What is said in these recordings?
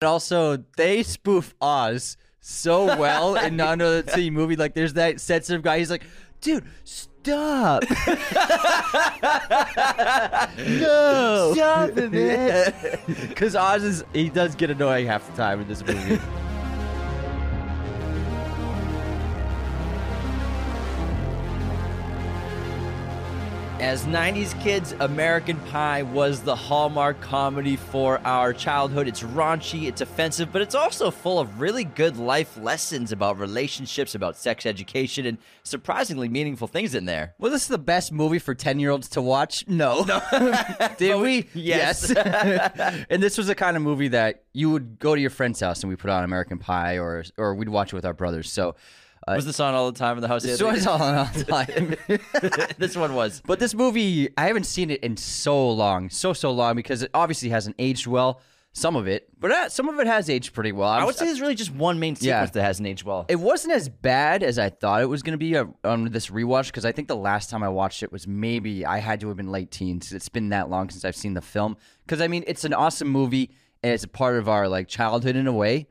And also, they spoof Oz so well in Not Another Teen movie. Like, there's that sensitive guy. He's like, dude, stop. no. Stop it, man. Because Oz is, he does get annoying half the time in this movie. As 90s kids, American Pie was the hallmark comedy for our childhood. It's raunchy, it's offensive, but it's also full of really good life lessons about relationships, about sex education, and surprisingly meaningful things in there. Was this the best movie for 10 year olds to watch? No. Did we? Yes. and this was the kind of movie that you would go to your friend's house and we put on American Pie or or we'd watch it with our brothers. So was this on all the time in the house? this was all on all the time. this one was. But this movie, I haven't seen it in so long, so so long, because it obviously hasn't aged well. Some of it, but uh, some of it has aged pretty well. I I'm- would say there's really just one main Yeah. sequence that hasn't aged well. it wasn't as bad as I thought it was going to be uh, on this rewatch because I think the last time I watched it was maybe I had to have been late teens. It's been that long since I've seen the film. Because I mean, it's an awesome movie and it's a part of our like childhood in a way,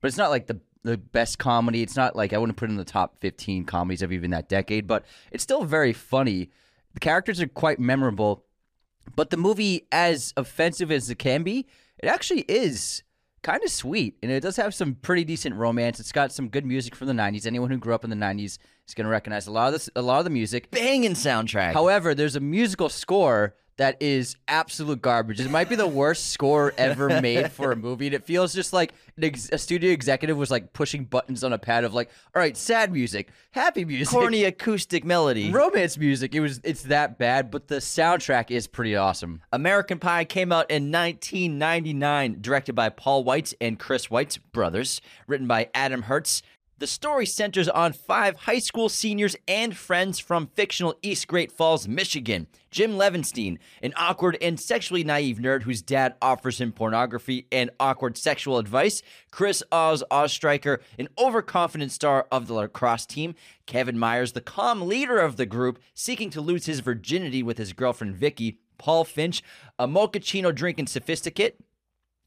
but it's not like the the best comedy. It's not like I wouldn't put it in the top fifteen comedies of even that decade, but it's still very funny. The characters are quite memorable, but the movie, as offensive as it can be, it actually is kind of sweet, and it does have some pretty decent romance. It's got some good music from the '90s. Anyone who grew up in the '90s is going to recognize a lot of this, a lot of the music. Banging soundtrack. However, there's a musical score that is absolute garbage. It might be the worst score ever made for a movie. And it feels just like an ex- a studio executive was like pushing buttons on a pad of like, all right, sad music, happy music, Corny acoustic melody. romance music. It was it's that bad, but the soundtrack is pretty awesome. American Pie came out in 1999, directed by Paul Weitz and Chris Weitz brothers, written by Adam Herz. The story centers on five high school seniors and friends from fictional East Great Falls, Michigan. Jim Levenstein, an awkward and sexually naive nerd whose dad offers him pornography and awkward sexual advice. Chris Oz Ostreicher, an overconfident star of the lacrosse team. Kevin Myers, the calm leader of the group, seeking to lose his virginity with his girlfriend Vicky. Paul Finch, a mochaccino drinking sophisticate,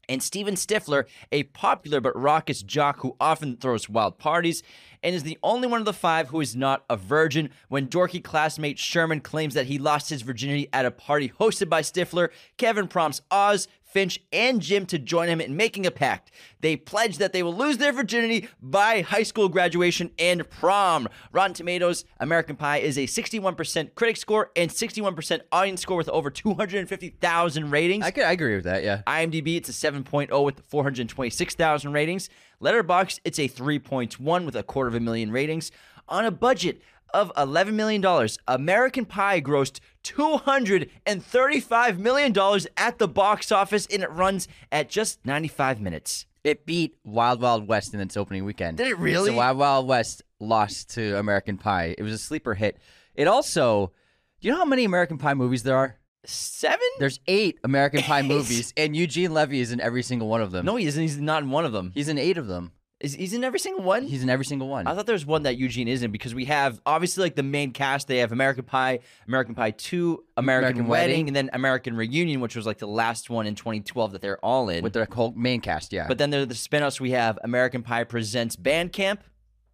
and Steven Stifler, a popular but raucous jock who often throws wild parties and is the only one of the five who is not a virgin. When dorky classmate Sherman claims that he lost his virginity at a party hosted by Stifler, Kevin prompts Oz, Finch, and Jim to join him in making a pact. They pledge that they will lose their virginity by high school graduation and prom. Rotten Tomatoes, American Pie is a 61% critic score and 61% audience score with over 250,000 ratings. I could I agree with that. Yeah. IMDb, it's a 7.0 with 426,000 ratings. Letterboxd, it's a 3.1 with a quarter of a million ratings. On a budget of $11 million, American Pie grossed $235 million at the box office, and it runs at just 95 minutes. It beat Wild Wild West in its opening weekend. Did it really? So Wild Wild West lost to American Pie. It was a sleeper hit. It also, do you know how many American Pie movies there are? Seven? There's eight American Pie movies, and Eugene Levy is in every single one of them. No, he isn't. He's not in one of them. he's in eight of them. Is he's in every single one? He's in every single one. I thought there was one that Eugene isn't because we have obviously like the main cast. They have American Pie, American Pie Two, American, American Wedding, Wedding. and then American Reunion, which was like the last one in 2012 that they're all in. with their whole main cast, yeah. but then there are the spin-offs. We have American Pie presents Band Camp,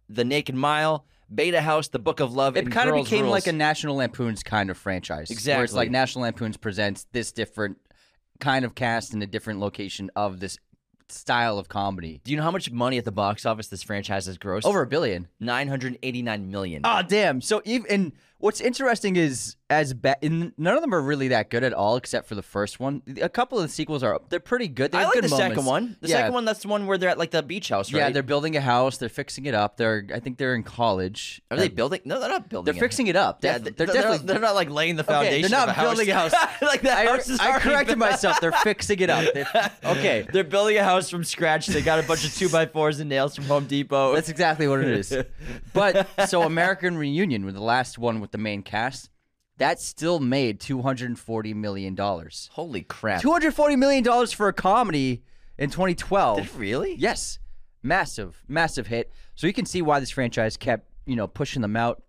The Naked Mile, Beta House, The Book of Love. it kind of became Rules. like a National Lampoon's kind of franchise. Where it's like National Lampoon's presents this different kind of cast in a different location of this style of comedy. Do you know how much money at the box office this franchise has grossed? Over a billion. 989 million. Oh damn! So even what's interesting is as ba- in, none of them are really that good at all, except for the first one. A couple of the sequels are they're pretty good. They I like good the second one. The yeah. second one, that's the one where they're at like the beach house, right? Yeah, they're building a house. They're fixing it up. They're I think they're in college. Are they Uh, building? No, they're not building. They're fixing it up. Yeah, they're, they're they're, definitely not, they're not like laying the Okay, foundation. they're not of a house. building a house. like the I, house is I corrected myself. They're fixing it up. They- okay, They're building a house from scratch. They got a bunch of two by fours and nails from Home Depot. that's exactly what it is. But so American Reunion, with the last one with the main cast, that still made two hundred forty million dollars. Holy crap! Two hundred forty million dollars for a comedy in 2012. Really? Yes, massive, massive hit. So you can see why this franchise kept, you know, pushing them out.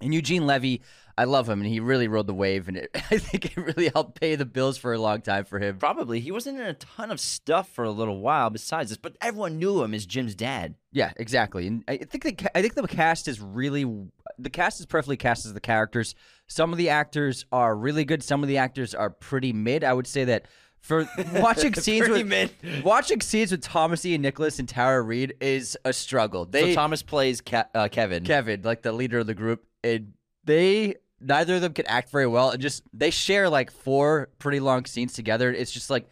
And Eugene Levy, I love him, and he really rode the wave, and it, I think it really helped pay the bills for a long time for him. Probably. He wasn't in a ton of stuff for a little while besides this, but everyone knew him as Jim's dad. Yeah, exactly. And I think the I think the cast is really the cast is perfectly cast as the characters. Some of the actors are really good. Some of the actors are pretty mid. I would say that for watching scenes with mid. watching scenes with Thomas Ian Nicholas and Tara Reid is a struggle. They so Thomas plays Ke- uh, Kevin. Kevin, like the leader of the group, and they neither of them can act very well, and just they share like four pretty long scenes together. It's just like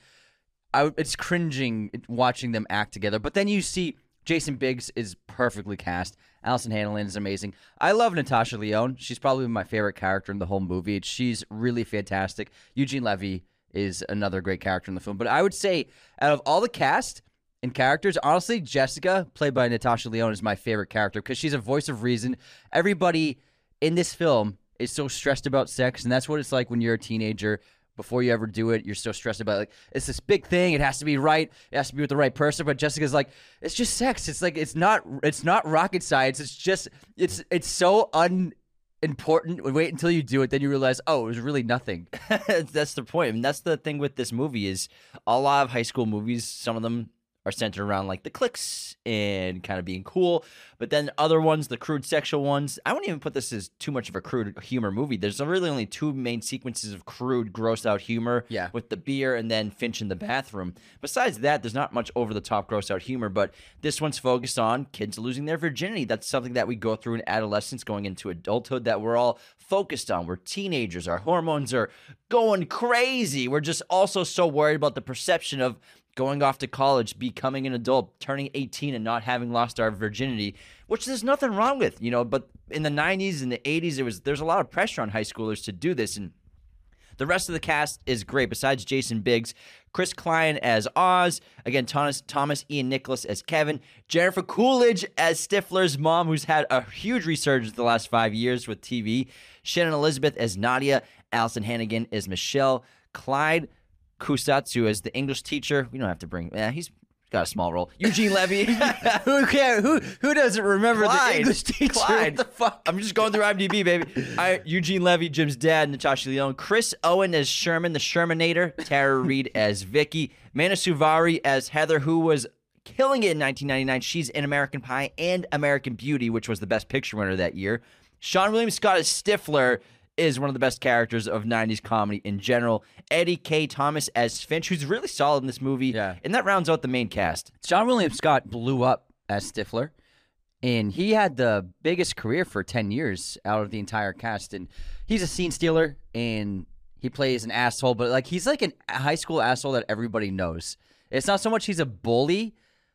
I, it's cringing watching them act together. But then you see Jason Biggs is perfectly cast. Allison Hanlon is amazing. I love Natasha Lyonne. She's probably my favorite character in the whole movie. She's really fantastic. Eugene Levy is another great character in the film. But I would say out of all the cast and characters, honestly, Jessica, played by Natasha Lyonne, is my favorite character because she's a voice of reason. Everybody in this film is so stressed about sex, and that's what it's like when you're a teenager. Before you ever do it, you're so stressed about it. like it's this big thing. It has to be right. It has to be with the right person. But Jessica's like, it's just sex. It's like it's not. It's not rocket science. It's just. It's it's so unimportant. Wait until you do it, then you realize, oh, it was really nothing. that's the point. And that's the thing with this movie is a lot of high school movies, some of them are centered around like the clicks and kind of being cool. But then other ones, the crude sexual ones, I wouldn't even put this as too much of a crude humor movie. There's really only two main sequences of crude, gross out humor Yeah. with the beer and then Finch in the bathroom. Besides that, there's not much over the top gross out humor, but this one's focused on kids losing their virginity. That's something that we go through in adolescence going into adulthood that we're all focused on. We're teenagers, our hormones are going crazy. We're just also so worried about the perception of going off to college, becoming an adult, turning 18 and not having lost our virginity, which there's nothing wrong with, you know, but in the 90s and the 80s it was there's a lot of pressure on high schoolers to do this and the rest of the cast is great. Besides Jason Biggs, Chris Klein as Oz, again Thomas Thomas Ian Nicholas as Kevin, Jennifer Coolidge as Stifler's mom, who's had a huge resurgence the last five years with TV. Shannon Elizabeth as Nadia, Alyson Hannigan as Michelle, Clyde Kusatsu as the English teacher. We don't have to bring. Yeah, he's got a small role. Eugene Levy. who can Who who doesn't remember Clyde. the English teacher? Clyde. What the fuck? I'm just going through IMDb, baby. I, Eugene Levy, Jim's dad, Natasha Lyonne, Chris Owen as Sherman, the Shermanator, Tara Reid as Vicky, Mena Suvari as Heather, who was killing it in 1999. She's in American Pie and American Beauty, which was the Best Picture winner that year. Seann William Scott as Stifler is one of the best characters of 90s comedy in general. Eddie Kaye Thomas as Finch, who's really solid in this movie. Yeah. And that rounds out the main cast. Seann William Scott blew up as Stifler, and he had the biggest career for ten years out of the entire cast. And he's a scene stealer, and he plays an asshole, but like he's like an high school asshole that everybody knows. It's not so much he's a bully.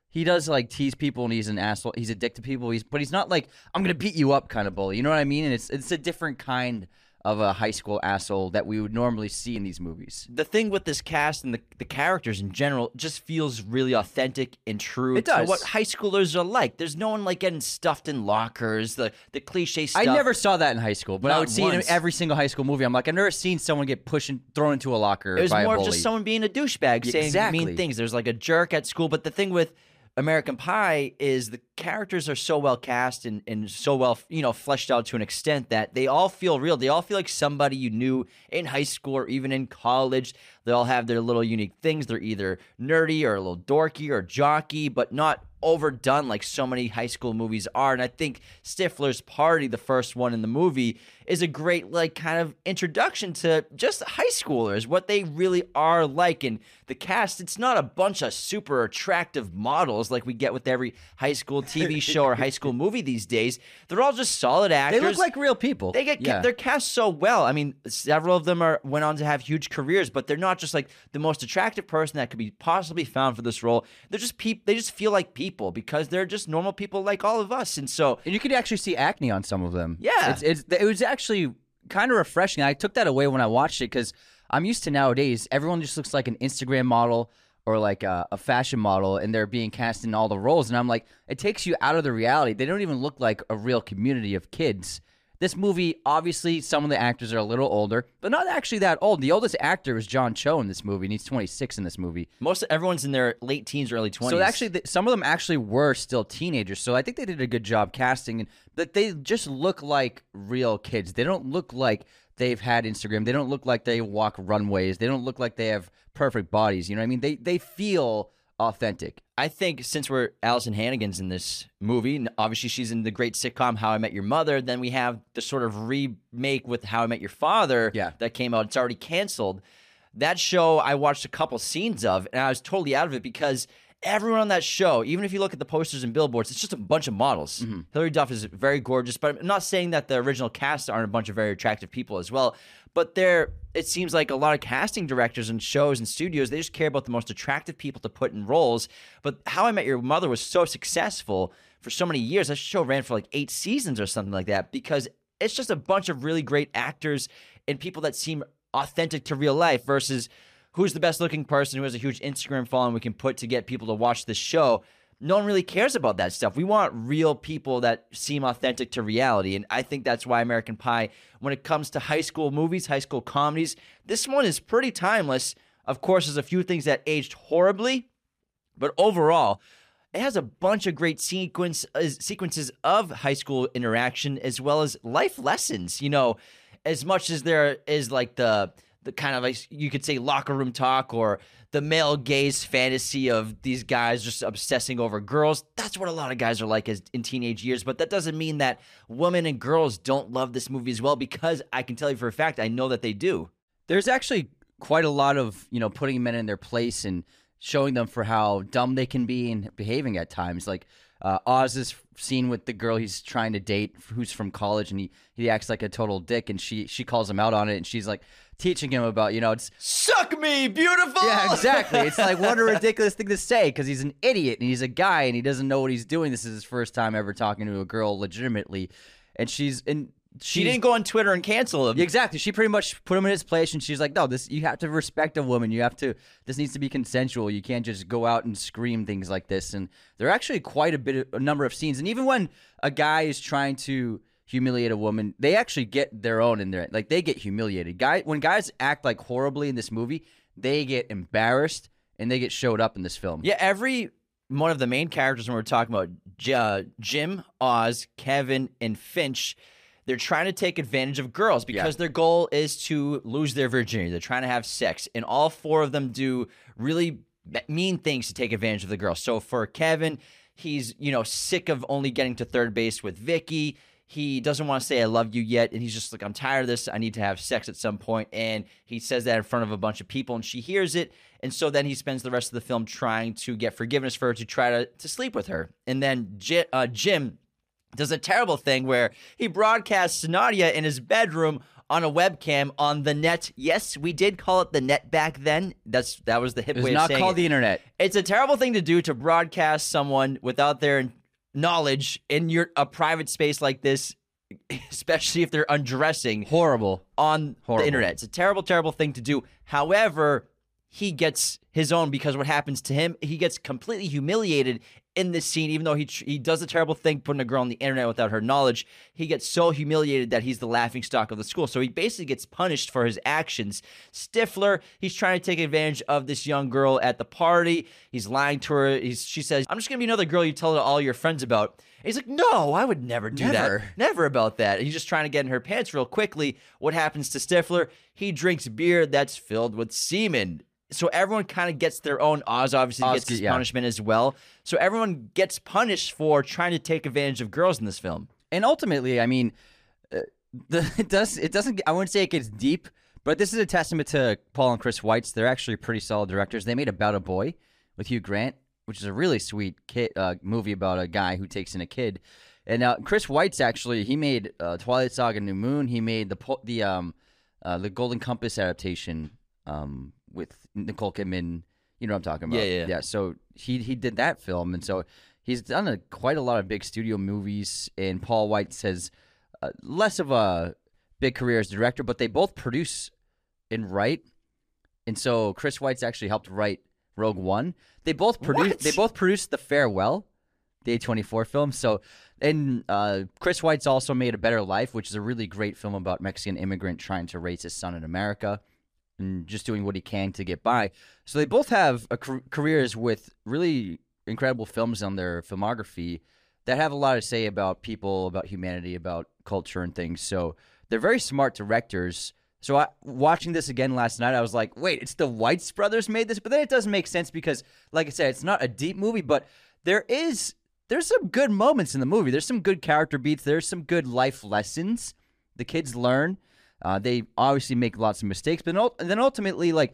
He does like tease people, and he's an asshole. He's a dick to people. He's but he's not like I'm gonna beat you up kind of bully. You know what I mean? And it's it's a different kind of a high school asshole that we would normally see in these movies. the thing with this cast and the, the characters in general just feels really authentic and true It to does. what high schoolers are like. There's no one like getting stuffed in lockers, the the cliche stuff. I never saw that in high school, but I Not would see it in every single high school movie. I'm like, I've never seen someone get pushed and thrown into a locker It was more of just someone being a douchebag, saying Exactly. mean things. There's like a jerk at school, but the thing with American Pie is the characters are so well cast and, and so well, you know, fleshed out to an extent that they all feel real. They all feel like somebody you knew in high school or even in college. They all have their little unique things. They're either nerdy or a little dorky or jockey, but not overdone like so many high school movies are. And I think Stifler's Party, the first one in the movie, is a great like kind of introduction to just high schoolers, what they really are like. And the cast, it's not a bunch of super attractive models like we get with every high school TV show or high school movie these days. They're all just solid actors. they look like real people. They get yeah. they're cast so well. I mean, several of them are went on to have huge careers, but they're not just like the most attractive person that could be possibly found for this role. They're just peop- They just feel like people because they're just normal people like all of us. And so and you could actually see acne on some of them. Yeah. it's, it's it was actually kind of refreshing. I took that away when I watched it because I'm used to nowadays everyone just looks like an Instagram model or like a, a fashion model, and they're being cast in all the roles. And I'm like, it takes you out of the reality. They don't even look like a real community of kids. This movie, obviously, some of the actors are a little older, but not actually that old. The oldest actor is John Cho in this movie, and he's 26 in this movie. Most everyone's in their late teens, early twenties. So actually, some of them actually were still teenagers. So I think they did a good job casting, and but they just look like real kids. They don't look like they've had Instagram. They don't look like they walk runways. They don't look like they have perfect bodies. You know what I mean? They they feel authentic. I think since we're Alyson Hannigan's in this movie, and obviously she's in the great sitcom How I Met Your Mother, then we have the sort of remake with How I Met Your Father Yeah. that came out. It's already canceled. That show I watched a couple scenes of, and I was totally out of it because everyone on that show, even if you look at the posters and billboards, it's just a bunch of models. Mm-hmm. Hilary Duff is very gorgeous, but I'm not saying that the original cast aren't a bunch of very attractive people as well. But there, it seems like a lot of casting directors and shows and studios, they just care about the most attractive people to put in roles. But How I Met Your Mother was so successful for so many years. That show ran for like eight seasons or something like that because it's just a bunch of really great actors and people that seem authentic to real life versus who's the best looking person who has a huge Instagram following we can put to get people to watch this show. No one really cares about that stuff. We want real people that seem authentic to reality. And I think that's why American Pie, when it comes to high school movies, high school comedies, this one is pretty timeless. Of course, there's a few things that aged horribly, but overall, it has a bunch of great sequence uh, sequences of high school interaction as well as life lessons. You know, as much as there is like the the kind of like you could say locker room talk or the male gaze fantasy of these guys just obsessing over girls. That's what a lot of guys are like as in teenage years. But that doesn't mean that women and girls don't love this movie as well. Because I can tell you for a fact, I know that they do. There's actually quite a lot of you know putting men in their place and showing them for how dumb they can be and behaving at times. Like uh, Oz's scene with the girl he's trying to date, who's from college, and he he acts like a total dick, and she she calls him out on it, and she's like teaching him about you know it's Suck me, beautiful. yeah exactly. It's like what a ridiculous thing to say because he's an idiot and he's a guy and he doesn't know what he's doing. This is his first time ever talking to a girl legitimately, and she's and She didn't go on Twitter and cancel him. Exactly. She pretty much put him in his place, and she's like, "No, this you have to respect a woman. You have to. This needs to be consensual. You can't just go out and scream things like this." And there are actually quite a bit, of, a number of scenes. And even when a guy is trying to humiliate a woman, they actually get their own in there. Like they get humiliated. Guy, when guys act like horribly in this movie, they get embarrassed and they get showed up in this film. Yeah, every one of the main characters when we're talking about uh, Jim, Oz, Kevin, and Finch, they're trying to take advantage of girls because their goal is to lose their virginity. They're trying to have sex, and all four of them do really mean things to take advantage of the girl. So for Kevin, he's you know sick of only getting to third base with Vicky. He doesn't want to say I love you yet, and he's just like, I'm tired of this. I need to have sex at some. And he says that in front of a bunch of people, and she hears it. And so then he spends the rest of the film trying to get forgiveness for her to try to, to sleep with her. And then uh, Jim does a terrible thing where he broadcasts Nadia in his bedroom on a webcam on the net. Yes, we did call it the net back then. That's that was the hip It way of not called it. the internet. It's a terrible thing to do to broadcast someone without their knowledge in your a private space like this, especially if they're undressing Horrible. on Horrible. the internet. It's a terrible, terrible thing to do. However, he gets his own because what happens to him, he gets completely humiliated in this scene, even though he tr- he does a terrible thing putting a girl on the internet without her knowledge. He gets so humiliated that he's the laughing stock of the school. So he basically gets punished for his actions. Stifler, he's trying to take advantage of this young girl at the party. He's lying to her. He's, she says, I'm just going to be another girl you tell all your friends about. And he's like, no, I would never do Never. that. Never about that. He's just trying to get in her pants real quickly. What happens to Stifler? He drinks beer that's filled with semen. So everyone kind of gets their own. Oz obviously Oz gets his yeah. punishment as well. So everyone gets punished for trying to take advantage of girls in this film. and ultimately, I mean, uh, the, it does it doesn't. I wouldn't say it gets deep, but this is a testament to Paul and Chris Weitz. They're actually pretty solid directors. They made About a Boy with Hugh Grant, which is a really sweet kid uh, movie about a guy who takes in a kid. And uh, Chris Weitz actually he made uh, Twilight Saga: New Moon. He made the the um uh, the Golden Compass adaptation um with Nicole Kidman. You know what I'm talking about? Yeah, yeah. yeah. So he he did that film, and so he's done a, quite a lot of big studio movies. And Paul Weitz has uh, less of a big career as director, but they both produce and write. And so Chris Weitz actually helped write Rogue One. They both produced. They both produced The Farewell, the A24 film. So, and uh, Chris Weitz also made A Better Life, which is a really great film about Mexican immigrant trying to raise his son in America and just doing what he can to get by. So they both have car- careers with really incredible films on their filmography that have a lot to say about people, about humanity, about culture and things. So they're very smart directors. So I, watching this again last night, I was like, wait, it's the Weitz brothers made this, but then it doesn't make sense because, like I said, it's not a deep movie, but there is there's some good moments in the movie. There's some good character beats. There's some good life lessons the kids learn. Uh, they obviously make lots of mistakes, but then ultimately, like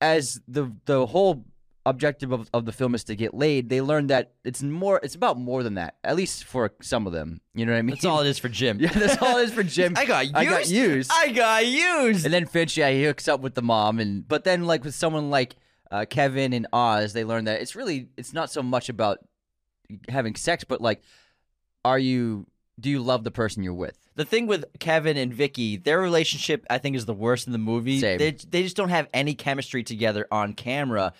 as the the whole objective of, of the film is to get laid, they learn that it's more. It's about more than that. At least for some of them, you know what I mean. That's all it is for Jim. yeah, that's all it is for Jim. I got used. I got used. I got used. And then Finch, yeah, he hooks up with the mom, and but then like with someone like uh, Kevin and Oz, they learn that it's really it's not so much about having sex, but like, are you do you love the person you're with? The thing with Kevin and Vicky, their relationship, I think, is the worst in the movie. Same. They, they just don't have any chemistry together on camera.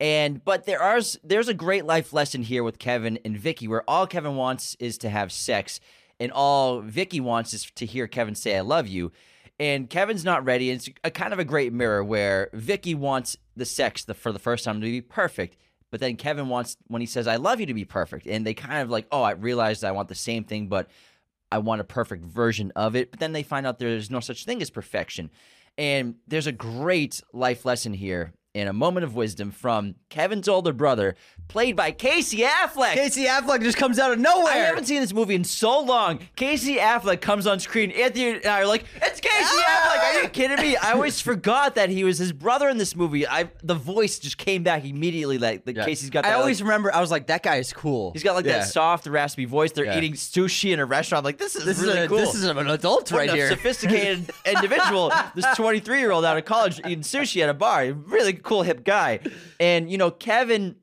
And but there are there's a great life lesson here with Kevin and Vicky, where all Kevin wants is to have sex, and all Vicky wants is to hear Kevin say "I love you." And Kevin's not ready. It's a kind of a great mirror where Vicky wants the sex the, for the first time to be perfect, but then Kevin wants when he says "I love you" to be perfect, and they kind of like, oh, I realized I want the same thing, but I want a perfect version of it. But then they find out there's no such thing as perfection. And there's a great life lesson here in a moment of wisdom from Kevin's older brother, played by Casey Affleck. Casey Affleck just comes out of nowhere. I haven't seen this movie in so long. Casey Affleck comes on screen. Anthony and I are like, "It's Casey Ah! Affleck." Are you kidding me? I always forgot that he was his brother in this movie. I the voice just came back immediately. Like, like Yeah. Casey's got. I always like, remember. I was like, that guy is cool. he's got like Yeah. that soft, raspy voice. They're Yeah. eating sushi in a restaurant. Like, this is This really is a, cool. this is an adult What right a here. sophisticated individual. This 23 year old out of college eating sushi at a bar. Really cool, hip guy. And, you know, Kevin,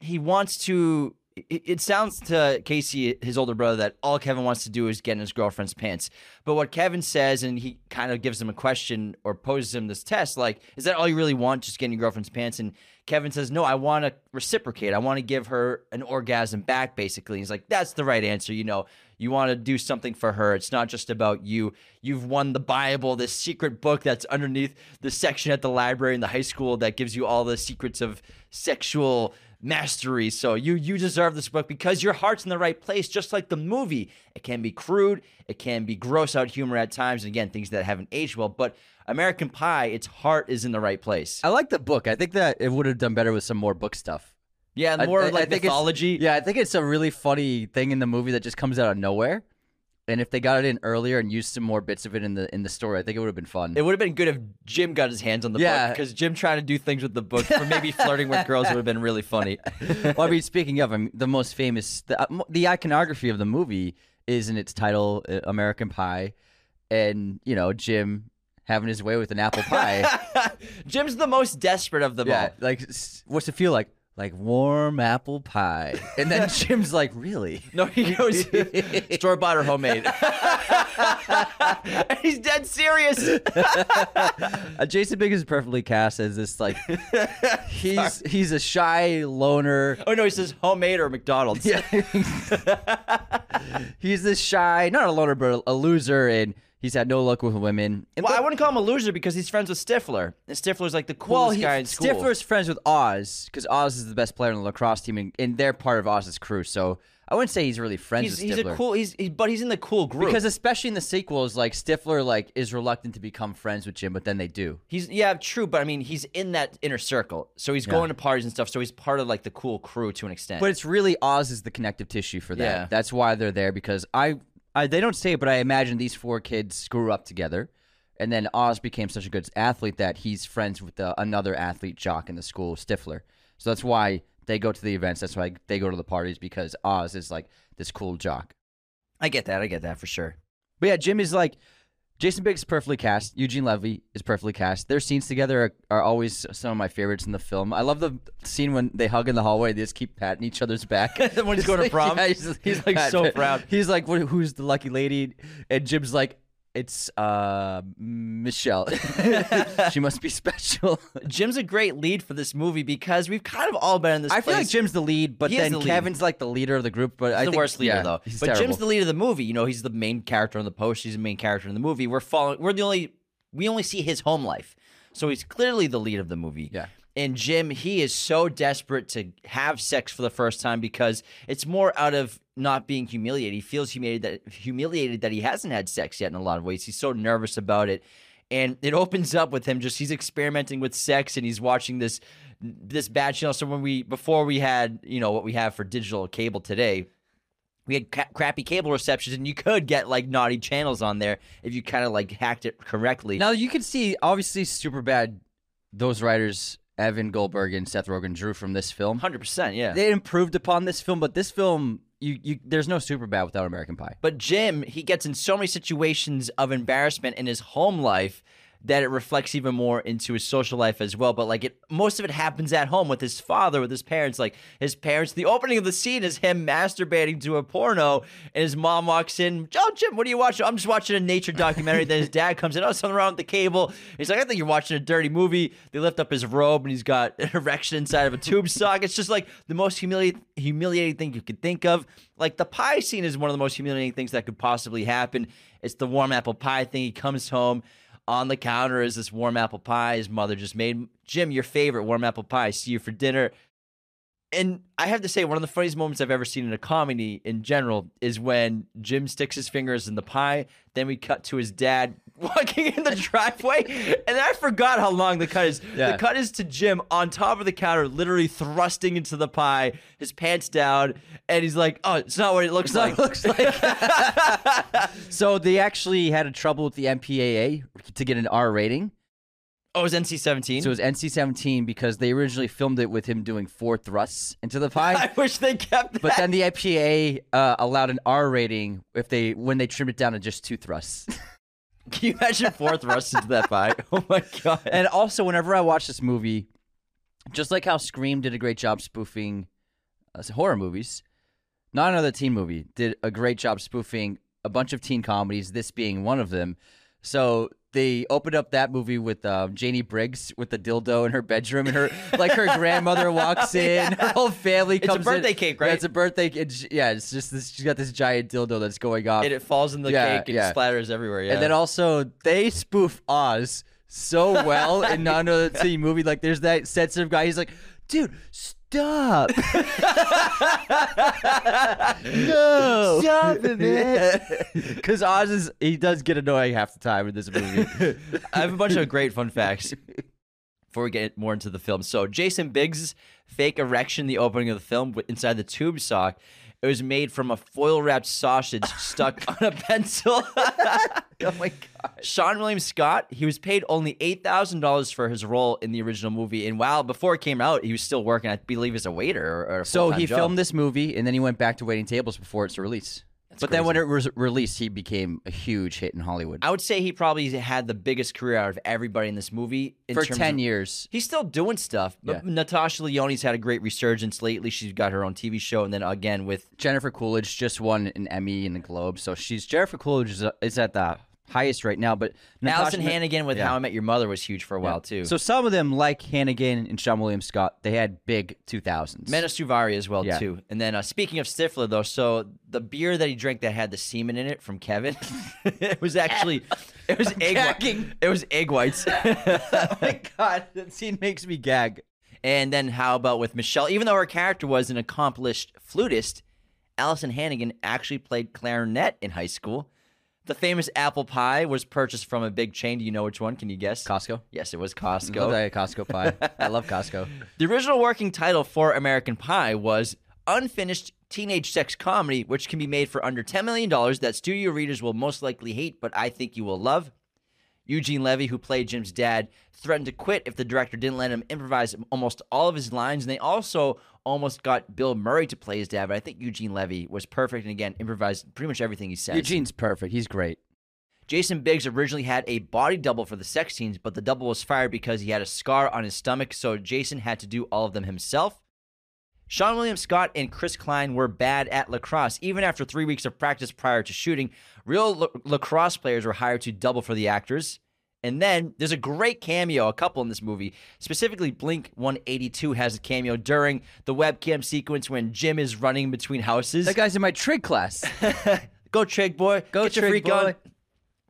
he wants to. It sounds to Casey, his older brother, that all Kevin wants to do is get in his girlfriend's pants. But what Kevin says, and he kind of gives him a question or poses him this test, like, is that all you really want, just getting your girlfriend's pants? And Kevin says, no, I want to reciprocate. I want to give her an orgasm back, basically. He's like, that's the right answer. You know, you want to do something for her. It's not just about you. You've won the Bible, this secret book that's underneath the section at the library in the high school that gives you all the secrets of sexual mastery. So you you deserve this book because your heart's in the right place, just like the movie. It can be crude, it can be gross out humor at times, and again, things that haven't aged well. But American Pie, its heart is in the right place. I like the book. I think that it would have done better with some more book stuff. Yeah, I- more I- I like it's- mythology. Yeah, I think it's a really funny thing in the movie that just comes out of nowhere. And if they got it in earlier and used some more bits of it in the in the story, I think it would have been fun. It would have been good if Jim got his hands on the Yeah. book because Jim trying to do things with the book for maybe flirting with girls would have been really funny. well, I mean, speaking of, I mean, the most famous, the, uh, the iconography of the movie is in its title, uh, American Pie, and you know Jim having his way with an apple pie. Jim's the most desperate of them yeah, all. like what's it feel like? Like warm apple pie, and then Jim's like, "Really?" No, he goes store bought or homemade. And He's dead serious. Uh, Jason Biggs is perfectly cast as this like he's he's a shy loner. Oh no, he says homemade or McDonald's. Yeah. he's this shy, not a loner, but a loser, and he's had no luck with women. And Well, the- I wouldn't call him a loser because he's friends with Stifler. And Stifler's like the well, coolest he, guy in school. Stifler's friends with Oz because Oz is the best player on the lacrosse team, and, and they're part of Oz's crew. So I wouldn't say he's really friends he's, with he's a cool. He's he, but he's in the cool group because especially in the sequels, like Stifler, like is reluctant to become friends with Jim, but then they do. He's yeah, true, but I mean, he's in that inner circle, so he's going to parties and stuff. So he's part of like the cool crew to an extent. But it's really Oz is the connective tissue for that. Yeah. That's why they're there because I, I they don't say it, but I imagine these four kids grew up together, and then Oz became such a good athlete that he's friends with the, another athlete jock in the school, Stifler. So that's why they go to the events. That's why they go to the parties because Oz is like this cool jock. I get that. I get that for sure. But yeah, Jim is like Jason Biggs is perfectly cast. Eugene Levy is perfectly cast. Their scenes together are, are always some of my favorites in the film. I love the scene when they hug in the hallway. They just keep patting each other's back. When he's going to prom? Yeah, he's, He's, like, so proud. He's like, "Who's the lucky lady?" And Jim's like, It's uh Michelle. she must be special. Jim's a great lead for this movie because we've kind of all been in this. I feel like. Jim's the lead, but He is then the lead. Kevin's like the leader of the group. But I He's the think, worst leader yeah, though. He's but terrible. Jim's the lead of the movie. You know, he's the main character on the post. He's the main character in the movie. We're following. We're the only. We only see his home life, so he's clearly the lead of the movie. Yeah. And Jim, he is so desperate to have sex for the first time because it's more out of not being humiliated. He feels humiliated that humiliated that he hasn't had sex yet in a lot of ways. He's so nervous about it. And it opens up with him just he's experimenting with sex and he's watching this this bad channel. So when we before we had, you know, what we have for digital cable today, we had ca- crappy cable receptions and you could get like naughty channels on there if you kind of like hacked it correctly. Now you can see obviously Superbad. Those writers, Evan Goldberg and Seth Rogen, drew from this film. 100%, yeah. They improved upon this film, but this film, you, you there's no Superbad without American Pie. But Jim, he gets in so many situations of embarrassment in his home life that it reflects even more into his social life as well. But like it, most of it happens at home with his father, with his parents. Like his parents, the opening of the scene is him masturbating to a porno, and his mom walks in. Oh, Jim, what are you watching? I'm just watching a nature documentary. then his dad comes in. Oh, something wrong with the cable. He's like, I think you're watching a dirty movie. They lift up his robe, and he's got an erection inside of a tube sock. It's just like the most humiliating, humiliating thing you could think of. Like the pie scene is one of the most humiliating things that could possibly happen. It's the warm apple pie thing. He comes home. On the counter is this warm apple pie his mother just made. Jim, your favorite warm apple pie. See you for dinner. And I have to say, one of the funniest moments I've ever seen in a comedy in general is when Jim sticks his fingers in the pie. Then we cut to his dad walking in the driveway. And then I forgot how long the cut is. Yeah. The cut is to Jim on top of the counter, literally thrusting into the pie, his pants down. And he's like, oh, it's not what it looks like. looks like. so they actually had a trouble with the MPAA to get an R rating. oh, it was NC 17. So it was NC-17 because they originally filmed it with him doing four thrusts into the pie. I wish they kept that. But then the IPA uh, allowed an R rating if they when they trimmed it down to just two thrusts. Can you imagine four thrusts into that pie? Oh my god! and also, whenever I watch this movie, just like how Scream did a great job spoofing uh, horror movies, not another teen movie did a great job spoofing a bunch of teen comedies. This being one of them. So they opened up that movie with um, Janie Briggs with the dildo in her bedroom, and her like her grandmother walks in, her whole family comes. It's a birthday in. cake, Yeah, right? it's a birthday. It's, yeah, it's just this. She's got this giant dildo that's going off, and it falls in the Yeah, cake and yeah. splatters everywhere. Yeah. and then also they spoof Oz so well in not another teen movie. Like there's that sensitive guy. He's like, dude, stop. no. Stop it. Because Oz is he does get annoying half the time in this movie. I have a bunch of great fun facts before we get more into the film. So Jason Biggs' fake erection, the opening of the film inside the tube sock, it was made from a foil wrapped sausage stuck on a pencil. oh my god. Seann William Scott, he was paid only eight thousand dollars for his role in the original movie, and while before it came out, he was still working, I believe, as a waiter or, or a So he job. filmed this movie and then he went back to waiting tables before its release. But then when it was released, he became a huge hit in Hollywood. I would say he probably had the biggest career out of everybody in this movie in For terms ten of- years. He's still doing stuff. But Yeah. Natasha Lyonne's had a great resurgence lately. She's got her own TV show, and then again with Jennifer Coolidge just won an Emmy and a Globe, so she's Jennifer Coolidge is, is at the highest right now. But Allison Natasha- Hannigan with yeah. How I Met Your Mother was huge for a while too. So some of them, like Hannigan and Seann William Scott, they had big two thousands. Mena Suvari as well Yeah. too. And then uh, speaking of Stifler though, so the beer that he drank that had the semen in it from Kevin, it was actually it was egg white, it was egg whites. oh my god, that scene makes me gag. And then how about with Michelle? Even though her character was an accomplished flutist, Alyson Hannigan actually played clarinet in high school. The famous apple pie was purchased from a big chain. Do you know which one? Can you guess? Costco. Yes, it was Love Costco. that Costco pie. I love Costco. The original working title for American Pie was Unfinished Teenage Sex Comedy, which can be made for under $10 million that studio readers will most likely hate, but I think you will love. Eugene Levy, who played Jim's dad, threatened to quit if the director didn't let him improvise almost all of his lines. And they also almost got Bill Murray to play his dad, but I think Eugene Levy was perfect and again improvised pretty much everything he says. Eugene's perfect. He's great. Jason Biggs originally had a body double for the sex scenes, but the double was fired because he had a scar on his stomach, so Jason had to do all of them himself. Seann William Scott and Chris Klein were bad at lacrosse. Even after three weeks of practice prior to shooting, real la- lacrosse players were hired to double for the actors. And then there's a great cameo, a couple in this movie. Specifically, Blink 182 has a cameo during the webcam sequence when Jim is running between houses. That guy's in my trig class. Go Trig boy. Go Get your Trig freak boy. on.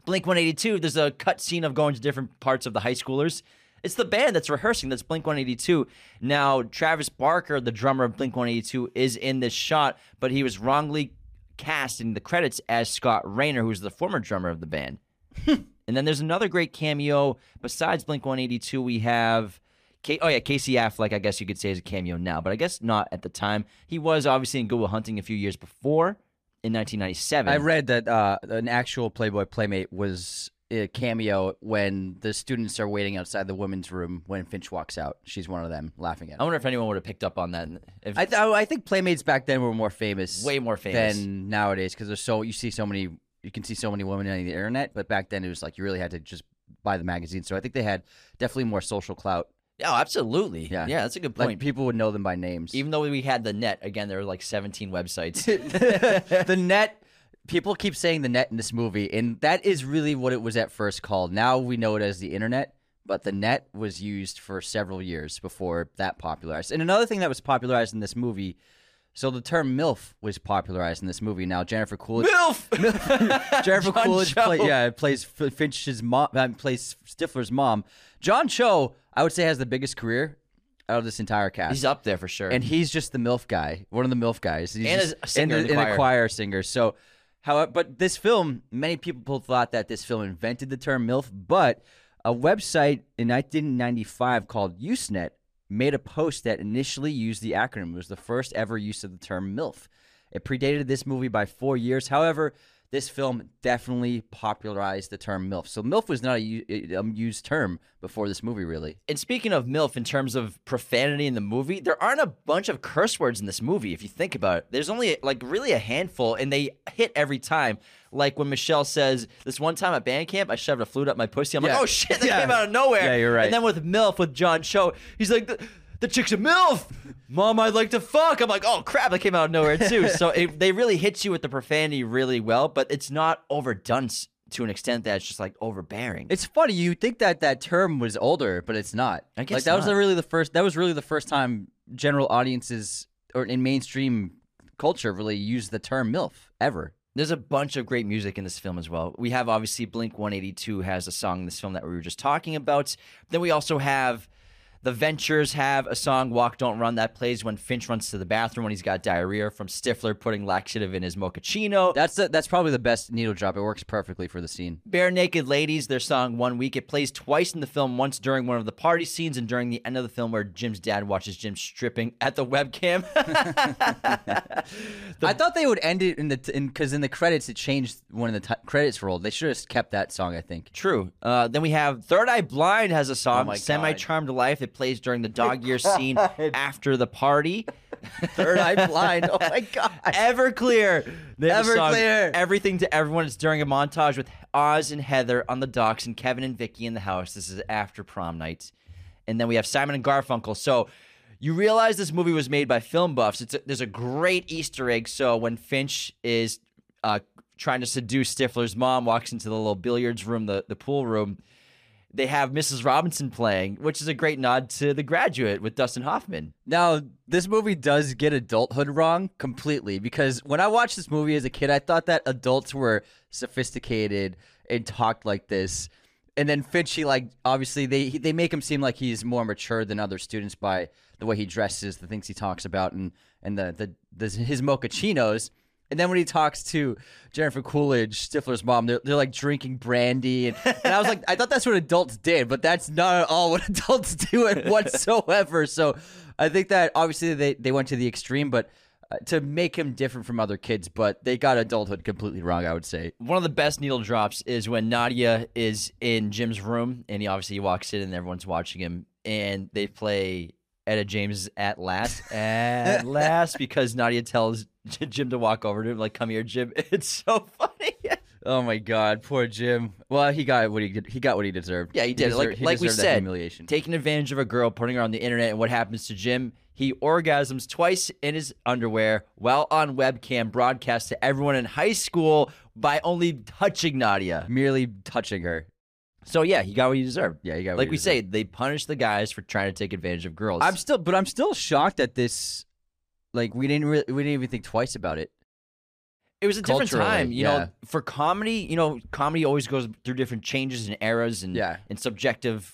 Blink 182, there's a cut scene of going to different parts of the high schoolers. It's the band that's rehearsing. That's Blink 182. Now, Travis Barker, the drummer of Blink 182, is in this shot, but he was wrongly cast in the credits as Scott Raynor, who's the former drummer of the band. and then there's another great cameo besides Blink 182. We have. K- oh yeah, Casey Affleck. I guess you could say is a cameo now, but I guess not at the time. He was obviously in Good Will Hunting a few years before, in 1997. I read that uh, an actual Playboy Playmate was a cameo when the students are waiting outside the women's room when Finch walks out. She's one of them laughing at I wonder if anyone would have picked up on that. If, I, th- I think Playmates back then were more famous. way more famous. than nowadays because there's so you see so many you can see so many women on the internet but back then it was like you really had to just buy the magazine so i think they had definitely more social clout oh, absolutely. Yeah. yeah, that's a good like point. people would know them by names Even though we had the net, again, there were like 17 websites. the net people keep saying the net in this movie and that is really what it was at first called now we know it as the internet but the net was used for several years before that popularized and another thing that was popularized in this movie so the term milf was popularized in this movie now jennifer coolidge MILF! Jennifer John Coolidge play, yeah, plays Finch's mom, uh, plays Stifler's mom. John Cho, I would say, has the biggest career out of this entire cast. He's up there for sure. and he's just the MILF guy, one of the MILF guys. He's And just, a singer and in the and a choir. choir singer. So, however, but this film, many people thought that this film invented the term MILF, but a website in 1995 called Usenet made a post that initially used the acronym. It was the first ever use of the term MILF. It predated this movie by four years. However, this film definitely popularized the term MILF. So MILF was not a um, used term before this movie, really. and speaking of MILF, in terms of profanity in the movie, there aren't a bunch of curse words in this movie, if you think about it. There's only like really a handful, and they hit every time. Like when Michelle says, This one time at band camp, I shoved a flute up my pussy. I'm Yeah. like, Oh shit, that Yeah. came out of nowhere. Yeah, you're right. And then with MILF, with John Cho, he's like, The, the chick's a MILF. Mom, I'd like to fuck. I'm like, Oh crap, that came out of nowhere too. so it, they really hit you with the profanity really well, but it's not overdone to an extent that it's just like overbearing. It's funny. You think that that term was older, but it's not. I guess like that was really the first. That was really the first time general audiences or in mainstream culture really used the term MILF ever. There's a bunch of great music in this film as well. We have obviously Blink 182 has a song in this film that we were just talking about. Then we also have the Ventures have a song "Walk Don't Run" that plays when Finch runs to the bathroom when he's got diarrhea from Stifler putting laxative in his mochaccino. That's the, that's probably the best needle drop. It works perfectly for the scene. Barenaked Ladies, their song One Week. It plays twice in the film, once during one of the party scenes and during the end of the film where Jim's dad watches Jim stripping at the webcam. I thought they would end it in the because in, the credits it changed when the t- credits rolled. They should have kept that song. I think. True. Uh, then we have Third Eye Blind has a song, Oh Semi Charmed Life. It plays during the dog year scene after the party. Third Eye Blind. Oh my god. Everclear. They have a song, Everclear. Everything to Everyone. It's during a montage with Oz and Heather on the docks and Kevin and Vicky in the house. This is after prom night. And then we have Simon and Garfunkel. So you realize this movie was made by film buffs. It's a, there's a great Easter egg. So when Finch is uh, trying to seduce Stifler's mom, walks into the little billiards room, the, the pool room, they have Mrs. Robinson playing, which is a great nod to The Graduate with Dustin Hoffman. Now, this movie does get adulthood wrong completely because when I watched this movie as a kid, I thought that adults were sophisticated and talked like this. And then Finch, he like obviously they they make him seem like he's more mature than other students by the way he dresses, the things he talks about, and and the the, the his mochaccinos. And then when he talks to Jennifer Coolidge, Stifler's mom, they're, they're like drinking brandy. And, and I was like, I thought that's what adults did, but that's not at all what adults do whatsoever. So I think that obviously they, they went to the extreme, but uh, to make him different from other kids, but they got adulthood completely wrong, I would say. One of the best needle drops is when Nadia is in Jim's room and he obviously walks in and everyone's watching him and they play Etta James at last, at last, because Nadia tells Jim to walk over to him, like, come here, Jim. It's so funny. Oh my God, poor Jim. Well, he got what he did. He got what he deserved. Yeah, he did. deserved- like he like we said, humiliation. taking advantage of a girl, putting her on the internet, and what happens to Jim? He orgasms twice in his underwear while on webcam, broadcast to everyone in high school by only touching Nadia. Merely touching her. So yeah, he got what he deserved. Yeah, he got what like we say, they punish the guys for trying to take advantage of girls. I'm still, but I'm still shocked at this. Like we didn't really, we didn't even think twice about it. it was a different culturally, time, you yeah. know. For comedy, you know, comedy always goes through different changes and eras and Yeah. and subjective.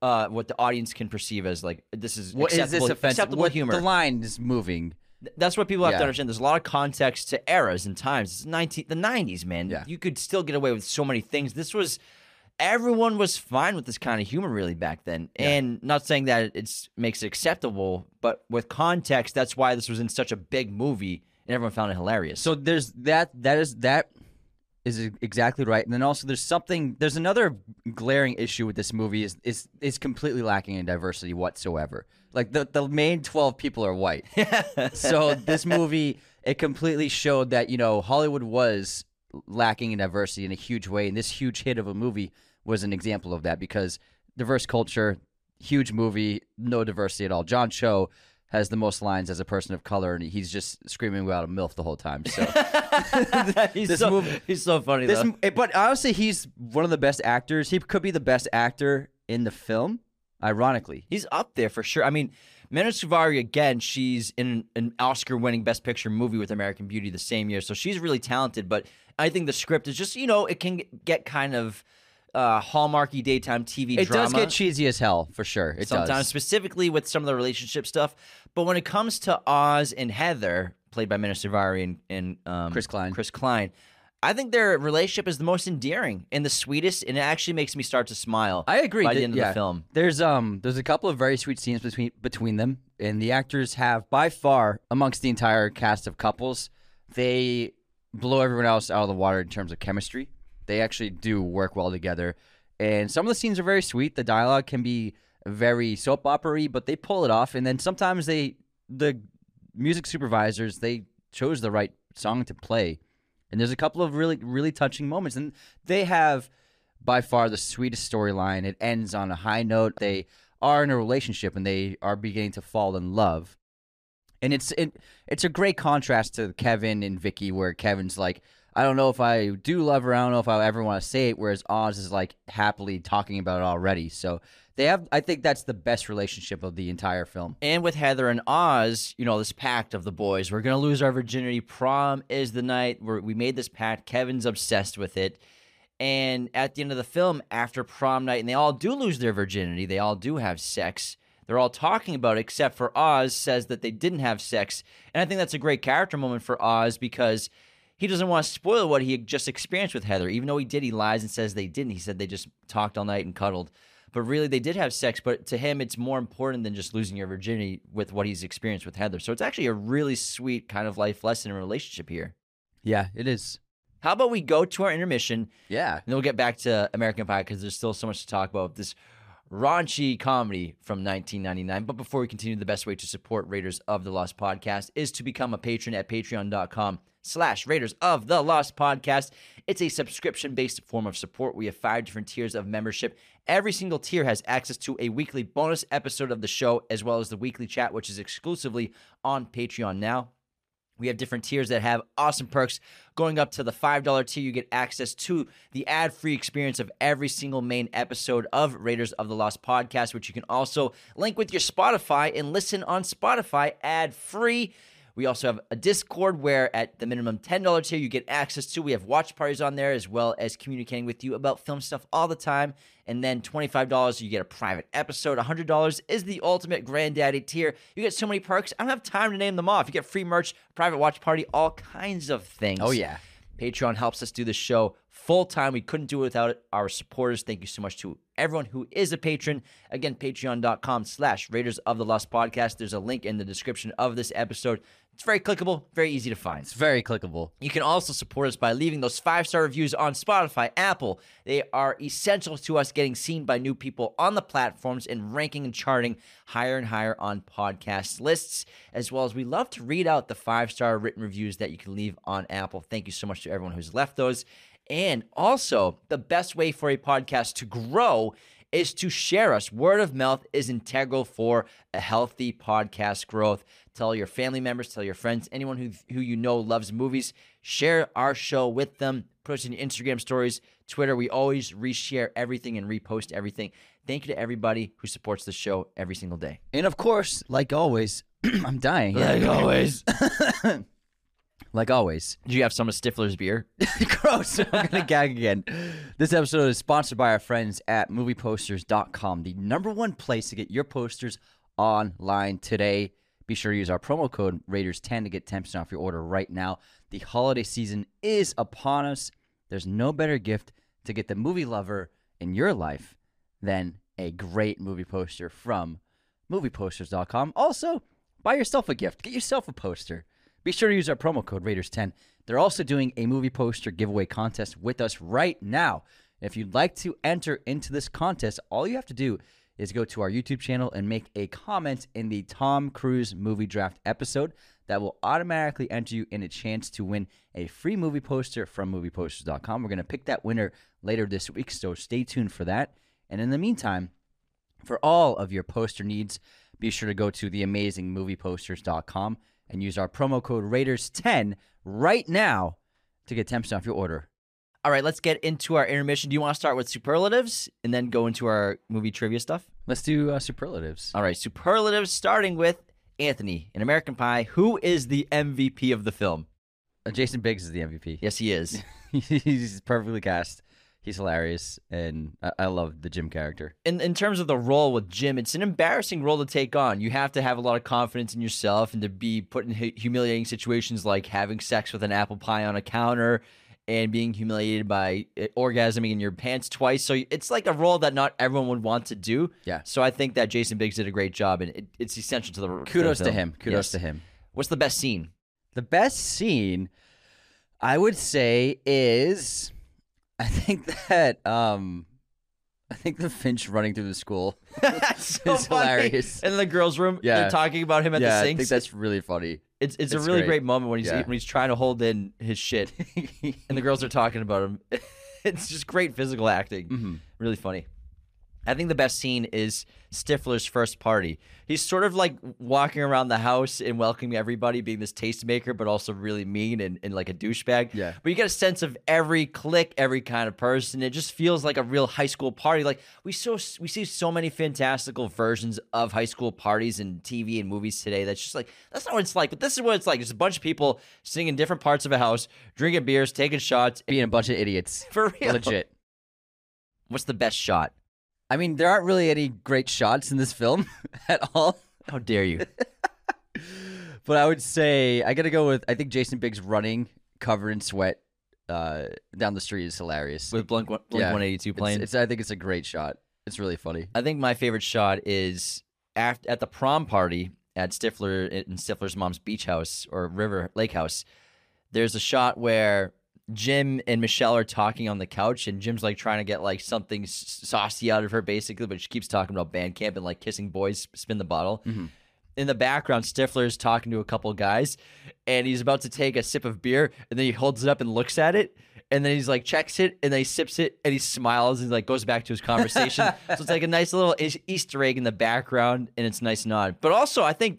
Uh, what the audience can perceive as like this is What is acceptable, this offensive? acceptable What, humor. The line is moving. That's what people have to understand. There's a lot of context to eras and times. It's 19, the 90s, man. Yeah. You could still get away with so many things. This was, everyone was fine with this kind of humor really back then. Yeah. And not saying that it makes it acceptable, but with context, that's why this was in such a big movie and everyone found it hilarious. So there's that. That is that is exactly right. And then also there's something. There's another glaring issue with this movie is is is completely lacking in diversity whatsoever. Like the the main twelve people are white. so this movie it completely showed that you know Hollywood was lacking in diversity in a huge way, and this huge hit of a movie was an example of that because diverse culture, huge movie, no diversity at all. John Cho has the most lines as a person of color, and he's just screaming about a milf the whole time. So he's, this so, movie- he's so funny, this, though. but honestly, he's one of the best actors. He could be the best actor in the film. Ironically, He's up there for sure. I mean, Mena Suvari again. She's in an Oscar-winning Best Picture movie with American Beauty the same year, so she's really talented. But I think the script is just you know it can get kind of uh, hallmarky daytime TV drama. it drama. does get cheesy as hell for sure. It sometimes, does. specifically with some of the relationship stuff. But when it comes to Oz and Heather, played by Mena Suvari and, and um, Chris Klein. Chris Klein. I think their relationship is the most endearing and the sweetest, and it actually makes me start to smile. I agree. By the that- end of yeah. the film, There's um there's a couple of very sweet scenes between between them, and the actors have by far amongst the entire cast of couples, they blow everyone else out of the water in terms of chemistry. They actually do work well together, and some of the scenes are very sweet. The dialogue can be very soap opera but they pull it off. And then sometimes they the music supervisors they chose the right song to play, and there's a couple of really really touching moments, and they have by far the sweetest storyline. It ends on a high note. They are in a relationship and they are beginning to fall in love. And it's it, it's a great contrast to Kevin and Vicky, where Kevin's like, I don't know if I do love her. I don't know if I ever want to say it. Whereas Oz is like happily talking about it already. So they have. I think that's the best relationship of the entire film. and with Heather and Oz, you know, this pact of the boys, we're gonna lose our virginity. Prom is the night where we made this pact. Kevin's obsessed with it. And at the end of the film, after prom night, and they all do lose their virginity, they all do have sex. They're all talking about it, except for Oz says that they didn't have sex. And I think that's a great character moment for Oz because he doesn't want to spoil what he just experienced with Heather. Even though he did, he lies and says they didn't. He said they just talked all night and cuddled. But really, they did have sex. But to him, it's more important than just losing your virginity with what he's experienced with Heather. So it's actually a really sweet kind of life lesson in relationship here. Yeah, it is. How about we go to our intermission Yeah. and then we'll get back to American Pie because there's still so much to talk about this raunchy comedy from 1999. But before we continue, the best way to support Raiders of the Lost podcast is to become a patron at patreon.com slash Raiders of the Lost podcast. It's a subscription-based form of support. We have five different tiers of membership. Every single tier has access to a weekly bonus episode of the show, as well as the weekly chat, which is exclusively on Patreon now. We have different tiers that have awesome perks. Going up to the $5 tier, you get access to the ad free experience of every single main episode of Raiders of the Lost podcast, which you can also link with your Spotify and listen on Spotify ad free. We also have a Discord where at the minimum $10 tier you get access to. We have watch parties on there as well as communicating with you about film stuff all the time. And then $25 you get a private episode. $100 is the ultimate granddaddy tier. You get so many perks. I don't have time to name them off. You get free merch, private watch party, all kinds of things. Oh yeah. Patreon helps us do the show full time. We couldn't do it without our supporters. Thank you so much to everyone who is a patron. Again, patreon.com slash Raiders of the Lost Podcast. There's a link in the description of this episode. It's very clickable, very easy to find. It's very clickable. You can also support us by leaving those five star reviews on Spotify, Apple. They are essential to us getting seen by new people on the platforms and ranking and charting higher and higher on podcast lists. As well as we love to read out the five star written reviews that you can leave on Apple. Thank you so much to everyone who's left those. And also, the best way for a podcast to grow is to share us. Word of mouth is integral for a healthy podcast growth. Tell your family members, tell your friends, anyone who, who you know loves movies, share our show with them. Put us in your Instagram stories, Twitter. We always reshare everything and repost everything. Thank you to everybody who supports the show every single day. And of course, like always, I'm dying. Like always. Like always. Do you have some of Stifler's beer? Gross. I'm going to gag again. This episode is sponsored by our friends at movieposters.com, the number one place to get your posters online today. Be sure to use our promo code Raiders10 to get 10% off your order right now. The holiday season is upon us. There's no better gift to get the movie lover in your life than a great movie poster from movieposters.com. Also, buy yourself a gift. Get yourself a poster. Be sure to use our promo code Raiders10. They're also doing a movie poster giveaway contest with us right now. If you'd like to enter into this contest, all you have to do is go to our YouTube channel and make a comment in the Tom Cruise movie draft episode. That will automatically enter you in a chance to win a free movie poster from movieposters.com. We're going to pick that winner later this week, so stay tuned for that. And in the meantime, for all of your poster needs, be sure to go to theamazingmovieposters.com and use our promo code Raiders10 right now to get 10% off your order. All right, let's get into our intermission. Do you want to start with superlatives and then go into our movie trivia stuff? Let's do uh, superlatives. All right, superlatives starting with Anthony in American Pie. Who is the MVP of the film? Uh, Jason Biggs is the MVP. Yes, he is. He's perfectly cast. He's hilarious, and I, I love the Jim character. in in terms of the role with Jim, it's an embarrassing role to take on. You have to have a lot of confidence in yourself and to be put in humiliating situations like having sex with an apple pie on a counter and being humiliated by uh, orgasming in your pants twice. So it's like a role that not everyone would want to do. Yeah. So I think that Jason Biggs did a great job, and it, it's essential to the to the Kudos to him. Kudos Yes. to him. What's the best scene? The best scene, I would say, is I think that um, I think the Finch running through the school. So It's funny. hilarious. In the girls' room, Yeah. they're talking about him at yeah, the sinks. I think that's really funny. it's it's, a really great. great. moment when he's Yeah. when he's trying to hold in his shit, and the girls are talking about him. it's just great physical acting. Mm-hmm. Really funny. I think the best scene is Stifler's first party. He's sort of like walking around the house and welcoming everybody, being this tastemaker, but also really mean and, and like a douchebag. Yeah. But you get a sense of every clique, every kind of person. It just feels like a real high school party. Like we so we see so many fantastical versions of high school parties in TV and movies today. That's just like that's not what it's like. But this is what it's like. It's a bunch of people sitting in different parts of a house, drinking beers, taking shots. Being a bunch of idiots. For real. Legit. What's the best shot? I mean, there aren't really any great shots in this film at all. How dare you? But I would say I gotta go with I think Jason Biggs running covered in sweat uh, down the street is hilarious. With Blink, Blink Yeah. 182 It's- playing. It's, I think it's a great shot. It's really funny. I think my favorite shot is after, at the prom party at Stifler in Stifler's mom's beach house or river lake house. There's a shot where Jim and Michelle are talking on the couch, and Jim's like trying to get like something s- saucy out of her, basically, but she keeps talking about band camp and like kissing boys, spin the bottle. Mm-hmm. In the background, Stifler is talking to a couple guys, and he's about to take a sip of beer, and then he holds it up and looks at it, and then he's like checks it, and then he sips it, and he smiles and like goes back to his conversation. so it's like a nice little Easter egg in the background, and it's nice nod. But also, I think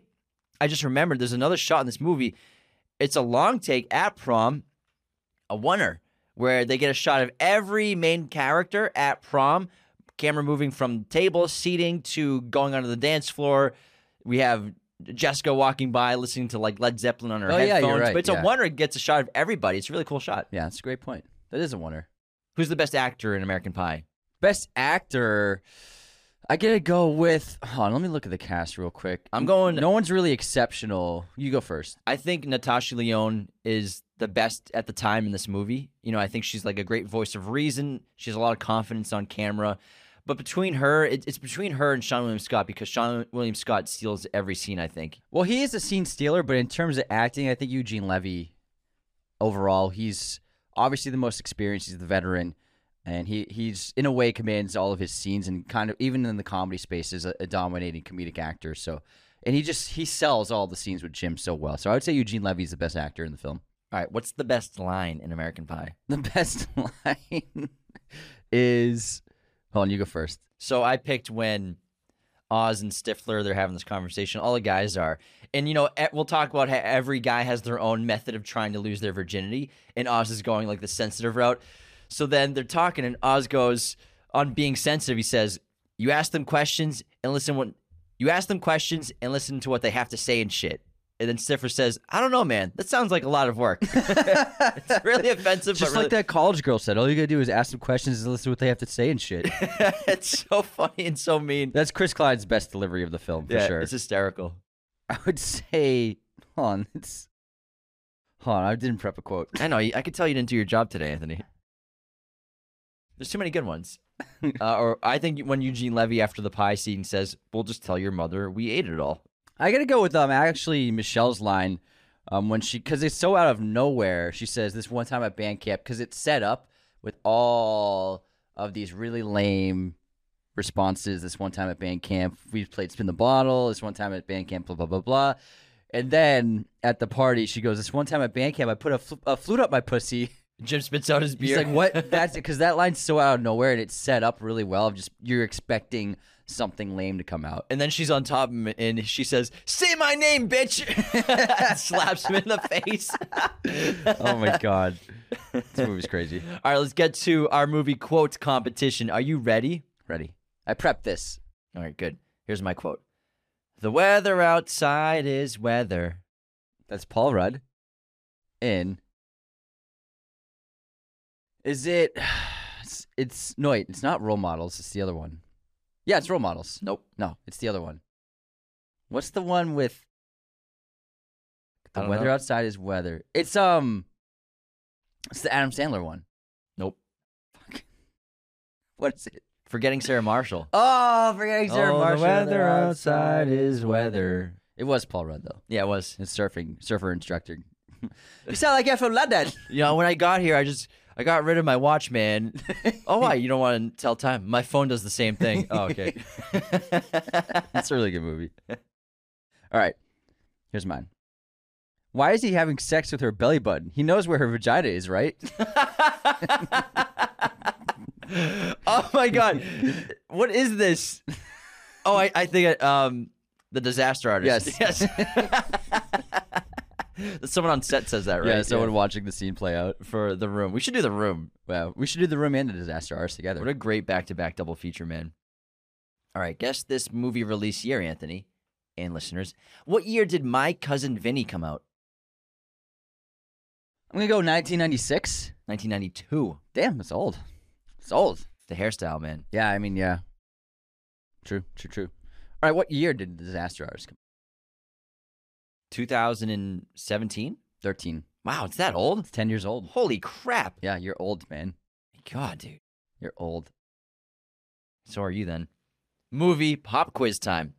I just remembered there's another shot in this movie. It's a long take at prom, a oneer, where they get a shot of every main character at prom. Camera moving from table seating to going onto the dance floor. We have Jessica walking by, listening to like Led Zeppelin on her Oh, yeah, headphones. you're right, But it's yeah. a oneer. It gets a shot of everybody. It's a really cool shot. Yeah, it's a great point. That is a wonder. Who's the best actor in American Pie? Best actor. I gotta go with. Hold on, let me look at the cast real quick. I'm going- No one's really exceptional. You go first. I think Natasha Lyonne is the best at the time in this movie. You know, I think she's like a great voice of reason. She has a lot of confidence on camera. But between her, it, it's between her and Seann William Scott because Seann William Scott steals every scene. I think. Well, he is a scene stealer, but in terms of acting, I think Eugene Levy, overall, he's obviously the most experienced. He's the veteran, and he he's in a way commands all of his scenes and kind of even in the comedy space is a, a dominating comedic actor. So, and he just he sells all the scenes with Jim so well. So I would say Eugene Levy is the best actor in the film. All right, what's the best line in American Pie? The best line is. Hold on, you go first. So I picked when Oz and Stifler they're having this conversation. All the guys are, and you know we'll talk about how every guy has their own method of trying to lose their virginity, and Oz is going like the sensitive route. So then they're talking, and Oz goes on being sensitive. He says, "You ask them questions and listen what you ask them questions and listen to what they have to say and shit." And then Stifler says, "I don't know, man. That sounds like a lot of work." it's really offensive, Just really, like that college girl said, all you gotta do is ask them questions and listen to what they have to say and shit. it's so funny and so mean. That's Chris Klein's best delivery of the film for yeah, sure. it's hysterical. I would say, hold on, it's hold on. I didn't prep a quote. I know. I could tell you didn't do your job today, Anthony. There's too many good ones. uh, or I think when Eugene Levy after the pie scene says, "We'll just tell your mother we ate it all." I gotta go with um actually Michelle's line, um when she because it's so out of nowhere. She says this one time at band camp because it's set up with all of these really lame responses. This one time at band camp, we played spin the bottle. This one time at band camp, blah blah blah blah. And then at the party, she goes, "This one time at band camp, I put a, fl- a flute up my pussy." Jim spits out his He's like, "What? That's it, because that line's so out of nowhere, and it's set up really well. Of just you're expecting something lame to come out." And then she's on top of him, and she says, "Say my name, bitch!" Slaps him in the face. oh my god, this movie's crazy. All right, let's get to our movie quote competition. Are you ready? Ready? I prepped this. All right, good. Here's my quote: "The weather outside is weather." That's Paul Rudd. In. Is it? It's, it's no wait. It's not role models. It's the other one. Yeah, it's role models. Nope. No, it's the other one. What's the one with? The weather know. outside is weather. It's um. It's the Adam Sandler one. Nope. Fuck. What is it? Forgetting Sarah Marshall. Oh, forgetting Sarah Oh, Marshall. The weather outside is weather. It was Paul Rudd though. Yeah, it was. His surfing surfer instructor. you sound like you're from London. You know, when I got here, I just I got rid of my watch, man. oh, why? You don't want to tell time? My phone does the same thing. Oh, okay. That's a really good movie. All right, here's mine. Why is he having sex with her belly button? He knows where her vagina is, right? oh my god, what is this? Oh, I I think um the disaster artist. Yes. yes. Someone on set says that, right? Yeah, someone watching the scene play out. for the room. We should do the room. Wow, we should do the room and the disaster artist together. What a great back-to-back double feature, man. All right, guess this movie release year, Anthony, and listeners. What year did My Cousin Vinny come out? I'm gonna go 1996. 1992. Damn, it's old. It's old. The hairstyle, man. Yeah, I mean, yeah. True, true, true. All right, what year did the disaster artist come? 2017. 13. Wow, it's that old. It's 10 years old. Holy crap! Yeah, you're old, man. God, dude. You're old. So are you then. Movie pop quiz time.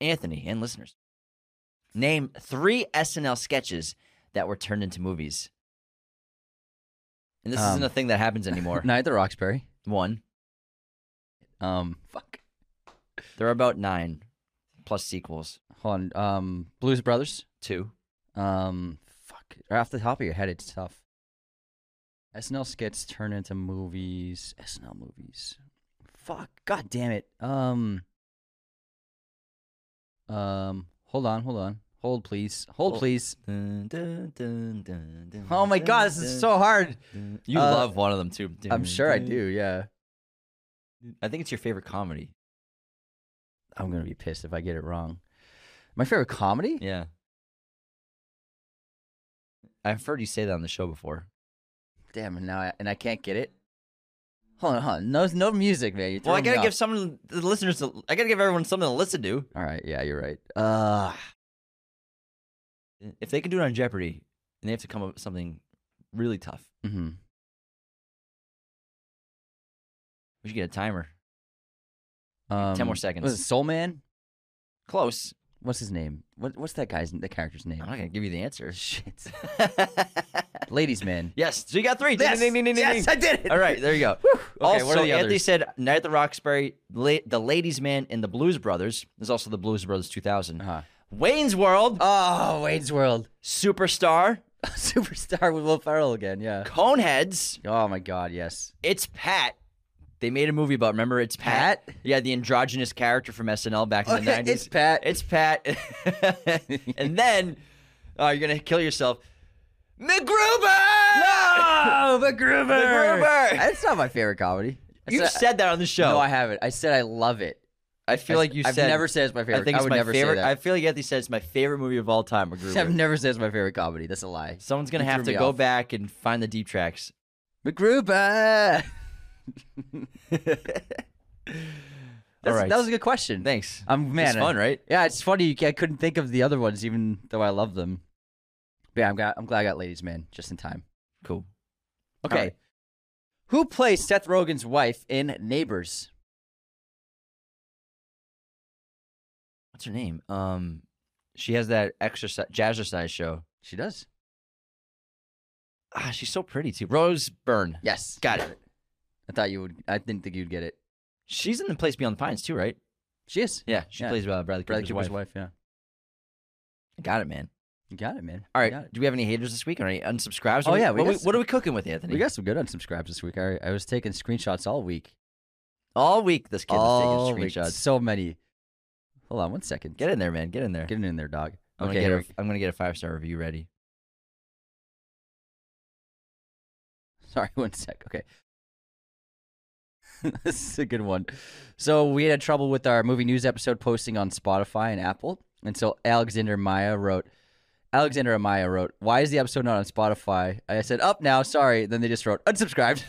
Anthony and listeners, name three SNL sketches that were turned into movies. And this Um, isn't a thing that happens anymore. Neither Roxbury. One. Um, fuck. There are about nine plus sequels. Hold on. Um, Blues Brothers. Two. Um, fuck. Right off the top of your head, it's tough. SNL skits turn into movies. SNL movies. Fuck. God damn it. Um. Um. Hold on. Hold on. Hold, please. Hold, Hold. please. Dun, dun, dun, dun, dun, Oh my god, this is so hard. You Uh, love one of them too. I'm sure I do. Yeah. I think it's your favorite comedy. I'm gonna be pissed if I get it wrong. My favorite comedy? Yeah. I've heard you say that on the show before. Damn, and now I, and I can't get it. Hold on, hold on. No, no music, man. You're Well, I gotta give some the listeners. to- I gotta give everyone something to listen to. All right, yeah, you're right. Uh, If they can do it on Jeopardy, and they have to come up with something really tough, hmm we should get a timer. Um, more seconds. Was it Soul Man? Close. What's his name? What What's that guy's the character's name? I'm not gonna give you the answer. Shit. Ladies Man. yes. So you got three. Yes, Ding, ding, ding, yes. I did it. All right, there you go. Okay, also, what are the Anthony said Night at the Roxbury, La- The Ladies Man, and The Blues Brothers. There's also The Blues Brothers 2000. Uh-huh. Wayne's World, Oh, Wayne's World. Superstar, Superstar with Will Ferrell again. Yeah. Coneheads. Oh my God. Yes. It's Pat. They made a movie about. Remember, it's Pat. Yeah, the androgynous character from SNL back in the nineties. it's Pat. It's Pat. and then, oh, you're gonna kill yourself. MacGruber. no, MacGruber. MacGruber. That's not my favorite comedy. You said that on the show. No, I haven't. I said I love it. I feel like you said I've said. never said it's my favorite. I think it's would my never favorite. say I feel like Anthony said it's my favorite movie of all time. I've never said it's my favorite comedy. That's a lie. Someone's gonna You have threw to me go off. back and find the deep tracks. MacGruber. That's, right. That was a good question. Thanks. I'm man, it's fun, right? Yeah, it's funny. I couldn't think of the other ones, even though I love them. But yeah, I'm glad. I'm glad I got Ladies Man just in time. Cool. Okay, right. who plays Seth Rogen's wife in Neighbors? What's her name? Um, she has that exercise jazzercise show. She does. Ah, she's so pretty too. Rose Byrne. Yes, Got it. I thought you would. I didn't think you'd get it. She's in the Place Beyond the Pines too, right? She is. Yeah, she Yeah. plays uh, Bradley Bradley Cooper's, Cooper's wife. wife. Yeah, Got it, man. you got it, man. All right. Got it. Do we have any haters this week or any unsubscribes? Oh, What yeah, What, we we got what are we cooking with, Anthony? We got some good unsubscribes this week. I, I was taking screenshots all week. all week. This kid is week. taking screenshots. So many. Hold on one second. Get in there, man. Get in there. Getting in there, dog. I'm okay, gonna here get we- I'm gonna get a five star review ready. Sorry, one sec. Okay. this is a good one. So we had trouble with our movie news episode posting on Spotify and Apple. And so Alexander Maya wrote Alexander Amaya wrote, Why is the episode not on Spotify? I said, Up now, sorry. Then they just wrote, Unsubscribed.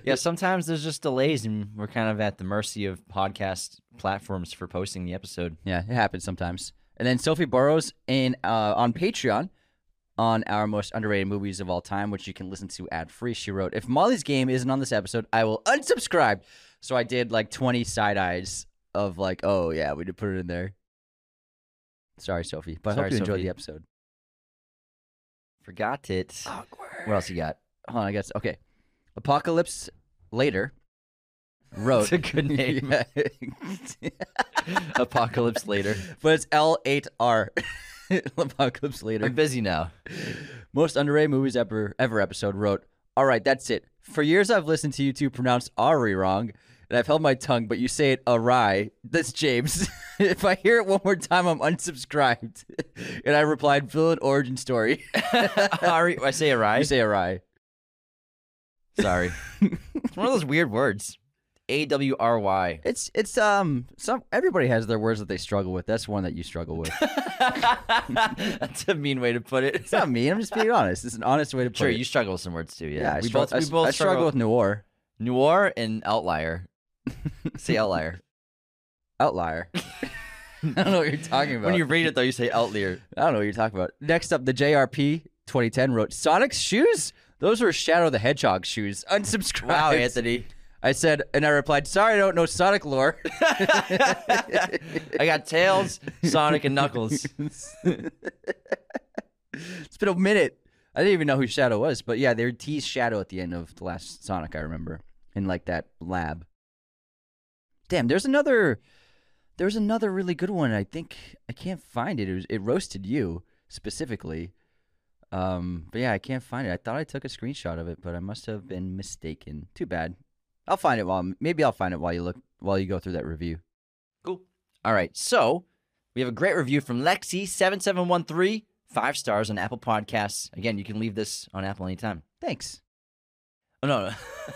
yeah, sometimes there's just delays, and we're kind of at the mercy of podcast platforms for posting the episode. Yeah, it happens sometimes. And then Sophie Burrows in uh, on Patreon on our most underrated movies of all time, which you can listen to ad free. She wrote, "If Molly's Game isn't on this episode, I will unsubscribe." So I did like twenty side eyes of like, "Oh yeah, we did put it in there." Sorry, Sophie, but I Sorry, hope you enjoyed Sophie. the episode. Forgot it. Awkward. What else you got? Hold on, I guess okay. Apocalypse later wrote It's a good name. Apocalypse later. but it's L eight R. Apocalypse later. I'm busy now. Most underrated movies ever ever episode wrote, All right, that's it. For years I've listened to you two pronounce Ari wrong, and I've held my tongue, but you say it awry. That's James. if I hear it one more time, I'm unsubscribed. and I replied, Villain origin story. Ari, I say awry. you say awry. Sorry. it's one of those weird words. A W R Y. It's it's um some everybody has their words that they struggle with. That's one that you struggle with. That's a mean way to put it. It's not mean. I'm just being honest. It's an honest way to put Sure, it. Sure, you struggle with some words too. Yeah, yeah, we both we both I struggle with Noir. Noir and outlier. say outlier. Outlier. I don't know what you're talking about. when you read it though, you say outlier. I don't know what you're talking about. Next up, the JRP 2010 wrote Sonic's shoes. Those were Shadow the Hedgehog shoes. Unsubscribe. Wow, Anthony. I said, and I replied, "Sorry, I don't know Sonic lore." I got Tails, Sonic, and Knuckles. it's been a minute. I didn't even know who Shadow was, but yeah, they teased Shadow at the end of the last Sonic. I remember in like that lab. Damn, there's another. There's another really good one. I think I can't find it. It, was, it roasted you specifically. Um, but yeah, I can't find it. I thought I took a screenshot of it, but I must have been mistaken. Too bad. I'll find it while maybe I'll find it while you look while you go through that review. Cool. All right, so we have a great review from Lexi seven seven one three. Five stars on Apple Podcasts. Again, you can leave this on Apple anytime. Thanks. Oh no,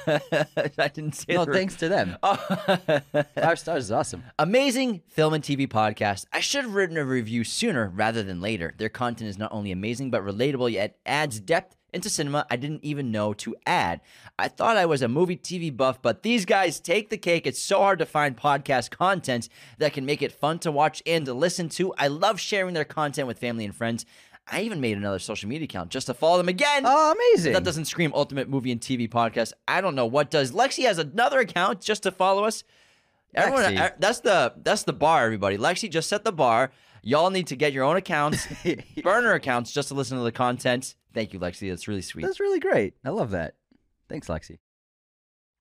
no. I didn't say No, the- thanks to them. Oh. Five stars is awesome. Amazing film and TV podcast. I should have written a review sooner rather than later. Their content is not only amazing but relatable, yet adds depth into cinema I didn't even know to add. I thought I was a movie TV buff, but these guys take the cake. It's so hard to find podcast content that can make it fun to watch and to listen to. I love sharing their content with family and friends. I even made another social media account just to follow them again. Oh, amazing. That doesn't scream ultimate movie and TV podcast. I don't know what does. Lexi has another account just to follow us. Everyone, Lexi. uh, that's the that's the bar, everybody. Lexi just set the bar. Y'all need to get your own accounts, burner accounts, just to listen to the content. Thank you, Lexi. That's really sweet. That's really great. I love that. Thanks, Lexi.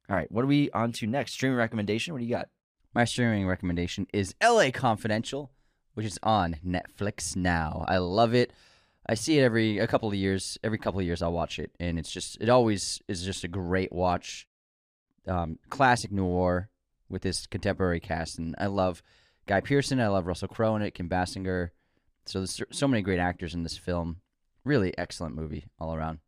All right, what are we on to next? Streaming recommendation. What do you got? My streaming recommendation is LA Confidential, which is on Netflix now. I love it. I see it every a couple of years. Every couple of years, I'll watch it, and it's just it always is just a great watch. Um, classic noir with this contemporary cast, and I love Guy Pearson. I love Russell Crowe in it, Kim Basinger. So there's so many great actors in this film. Really excellent movie all around.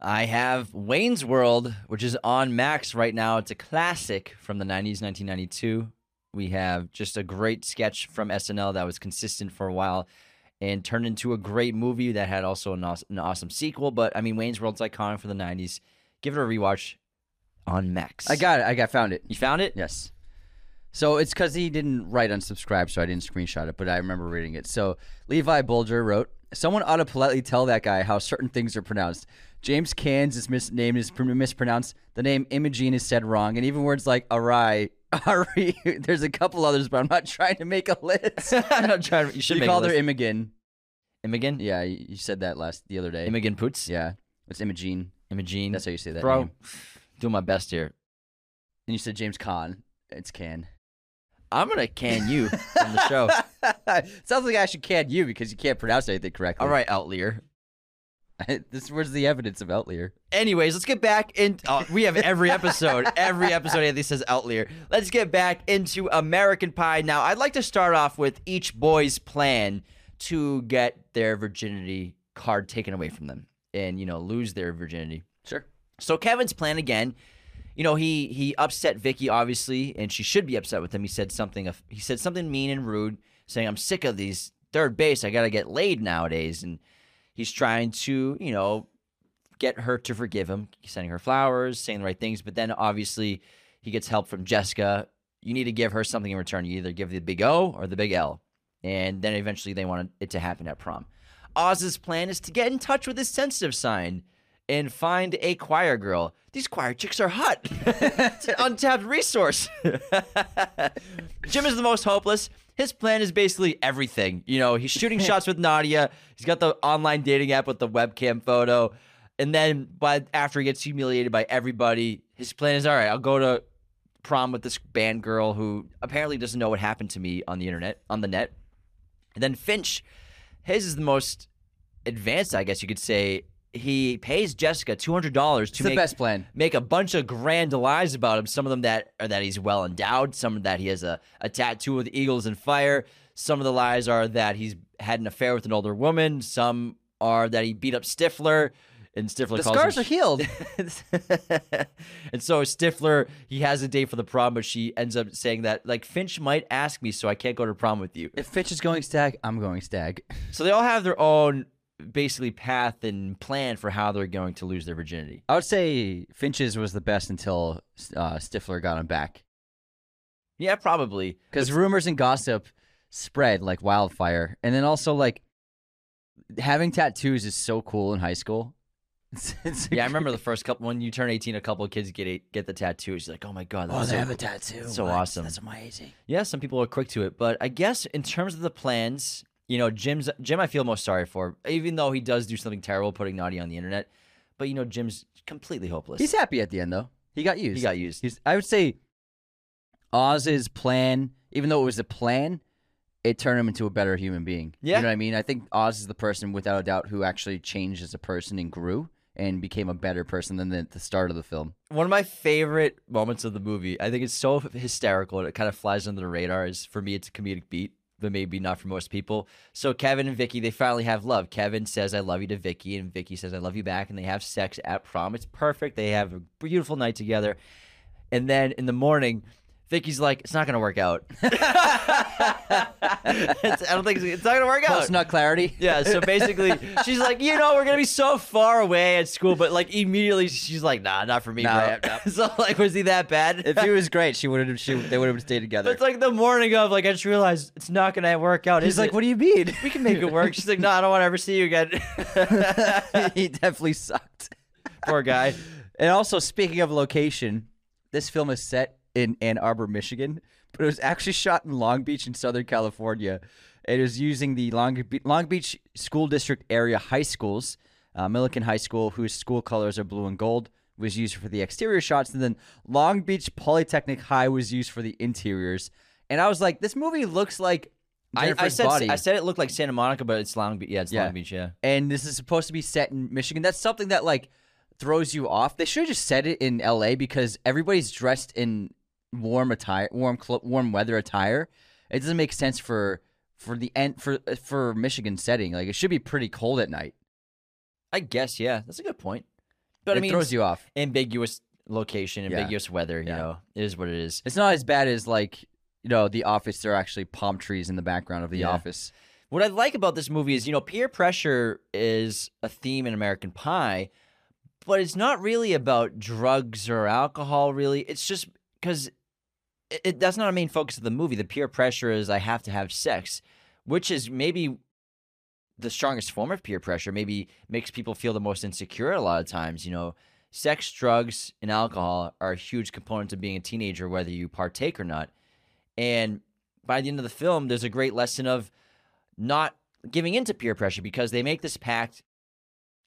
I have Wayne's World, which is on Max right now. It's a classic from the 90s, 1992. We have just a great sketch from SNL that was consistent for a while and turned into a great movie that had also an awesome, an awesome sequel. But I mean, Wayne's World's iconic for the 90s. Give it a rewatch on Max. I got it. I got found it. You found it? Yes. So it's because he didn't write unsubscribe, so I didn't screenshot it, but I remember reading it. So Levi Bulger wrote, Someone ought to politely tell that guy how certain things are pronounced. James Caan's is mis- name is mispronounced. The name Imogene is said wrong, and even words like Arai, Ari. There's a couple others, but I'm not trying to make a list. I'm not trying. You should you a her. Imogen. Imogen. Yeah, you said that last the other day. Imogen Poots. Yeah, it's Imogene. Imogene. That's how you say that Bro, name. doing my best here. And you said James Caan. It's Can. I'm gonna can you on the show. Sounds like I should can you because you can't pronounce anything correctly. All right, Outlier. this where's the evidence of Outlier? Anyways, let's get back in. Oh, we have every episode. every episode, Anthony says Outlier. Let's get back into American Pie. Now, I'd like to start off with each boy's plan to get their virginity card taken away from them and, you know, lose their virginity. Sure. So Kevin's plan again, you know, he he upset Vicky obviously, and she should be upset with him. He said something he said something mean and rude, saying, "I'm sick of these third base. I gotta get laid nowadays." And he's trying to, you know, get her to forgive him, sending her flowers, saying the right things. But then obviously he gets help from Jessica. You need to give her something in return. You either give the big O or the big L. And then eventually they want it to happen at prom. Oz's plan is to get in touch with his sensitive sign and find a choir girl. These choir chicks are hot. it's an untapped resource. Jim is the most hopeless. His plan is basically everything. You know, he's shooting shots with Nadia. He's got the online dating app with the webcam photo. And then by after he gets humiliated by everybody, his plan is all right, I'll go to prom with this band girl who apparently doesn't know what happened to me on the internet, on the net. And then Finch, his is the most advanced, I guess you could say. He pays Jessica two hundred dollars It's to the make best plan. make a bunch of grand lies about him. Some of them that are that he's well endowed. Some that he has a, a tattoo with eagles and fire. Some of the lies are that he's had an affair with an older woman. Some are that he beat up Stifler. And Stifler The scars him are healed. and so Stifler, he has a date for the prom, but she ends up saying that like Finch might ask me, so I can't go to prom with you. if Finch is going stag, I'm going stag. So they all have their own basically path and plan for how they're going to lose their virginity. I would say Finch's was the best until uh, Stifler got him back. Yeah, probably. Because rumors and gossip spread like wildfire. And then also, like, having tattoos is so cool in high school. It's, it's Yeah, I remember the first couple when you turn eighteen, a couple of kids get a, get the tattoo. She's like, "Oh my god, that's Oh, so they have a tattoo. So What? awesome. That's amazing. Yeah, some people are quick to it, but I guess in terms of the plans, you know, Jim's Jim, I feel most sorry for, even though he does do something terrible, putting Nadia on the internet. But you know, Jim's completely hopeless. He's happy at the end, though. He got used. he got used. He's, I would say Oz's plan, even though it was a plan, it turned him into a better human being. Yeah. You know what I mean? I think Oz is the person, without a doubt, who actually changed as a person and grew and became a better person than the, the start of the film. One of my favorite moments of the movie, I think it's so hysterical and it kind of flies under the radar. Is for me, it's a comedic beat, but maybe not for most people. So Kevin and Vicky, they finally have love. Kevin says, "I love you" to Vicky, and Vicky says, "I love you back," and they have sex at prom. It's perfect. They have a beautiful night together, and then in the morning. Vicky's like, it's not gonna work out. I don't think it's, it's not gonna work out. Post nut clarity. Yeah, so basically, she's like, you know, we're gonna be so far away at school, but like immediately, she's like, nah, not for me, Nah, bro. yeah, so like, was he that bad? if he was great, she would have. She, they would have stayed But together. it's like the morning of, like, I just realized it's not gonna work out. He's like, it? "What do you mean?" We can make it work. She's like, no, I don't want to ever see you again. he definitely sucked. Poor guy. And also, speaking of location, this film is set in Ann Arbor, Michigan, but it was actually shot in Long Beach in Southern California. It was using the Long, Be- Long Beach School District area high schools. Uh, Millikan High School, whose school colors are blue and gold, was used for the exterior shots, and then Long Beach Polytechnic High was used for the interiors. And I was like, this movie looks like I, I said body. I said it looked like Santa Monica, but it's Long Beach. Yeah, it's Yeah. Long Beach. Yeah. and this is supposed to be set in Michigan. That's something that like throws you off. They should have just said it in L.A. because everybody's dressed in warm attire, warm clo- warm weather attire. It doesn't make sense for for the end for for Michigan setting. Like it should be pretty cold at night. I guess. Yeah, that's a good point. But it I mean, throws you off. ambiguous location, Yeah. ambiguous weather. You Yeah. know, it is what it is. It's not as bad as like you know the office. There are actually palm trees in the background of the Yeah. office. What I like about this movie is, you know, peer pressure is a theme in American Pie, but it's not really about drugs or alcohol, really. It's just because it, that's not a main focus of the movie. The peer pressure is I have to have sex, which is maybe the strongest form of peer pressure, maybe makes people feel the most insecure a lot of times. You know, sex, drugs, and alcohol are a huge component of being a teenager, whether you partake or not. And by the end of the film, there's a great lesson of not giving into peer pressure because they make this pact.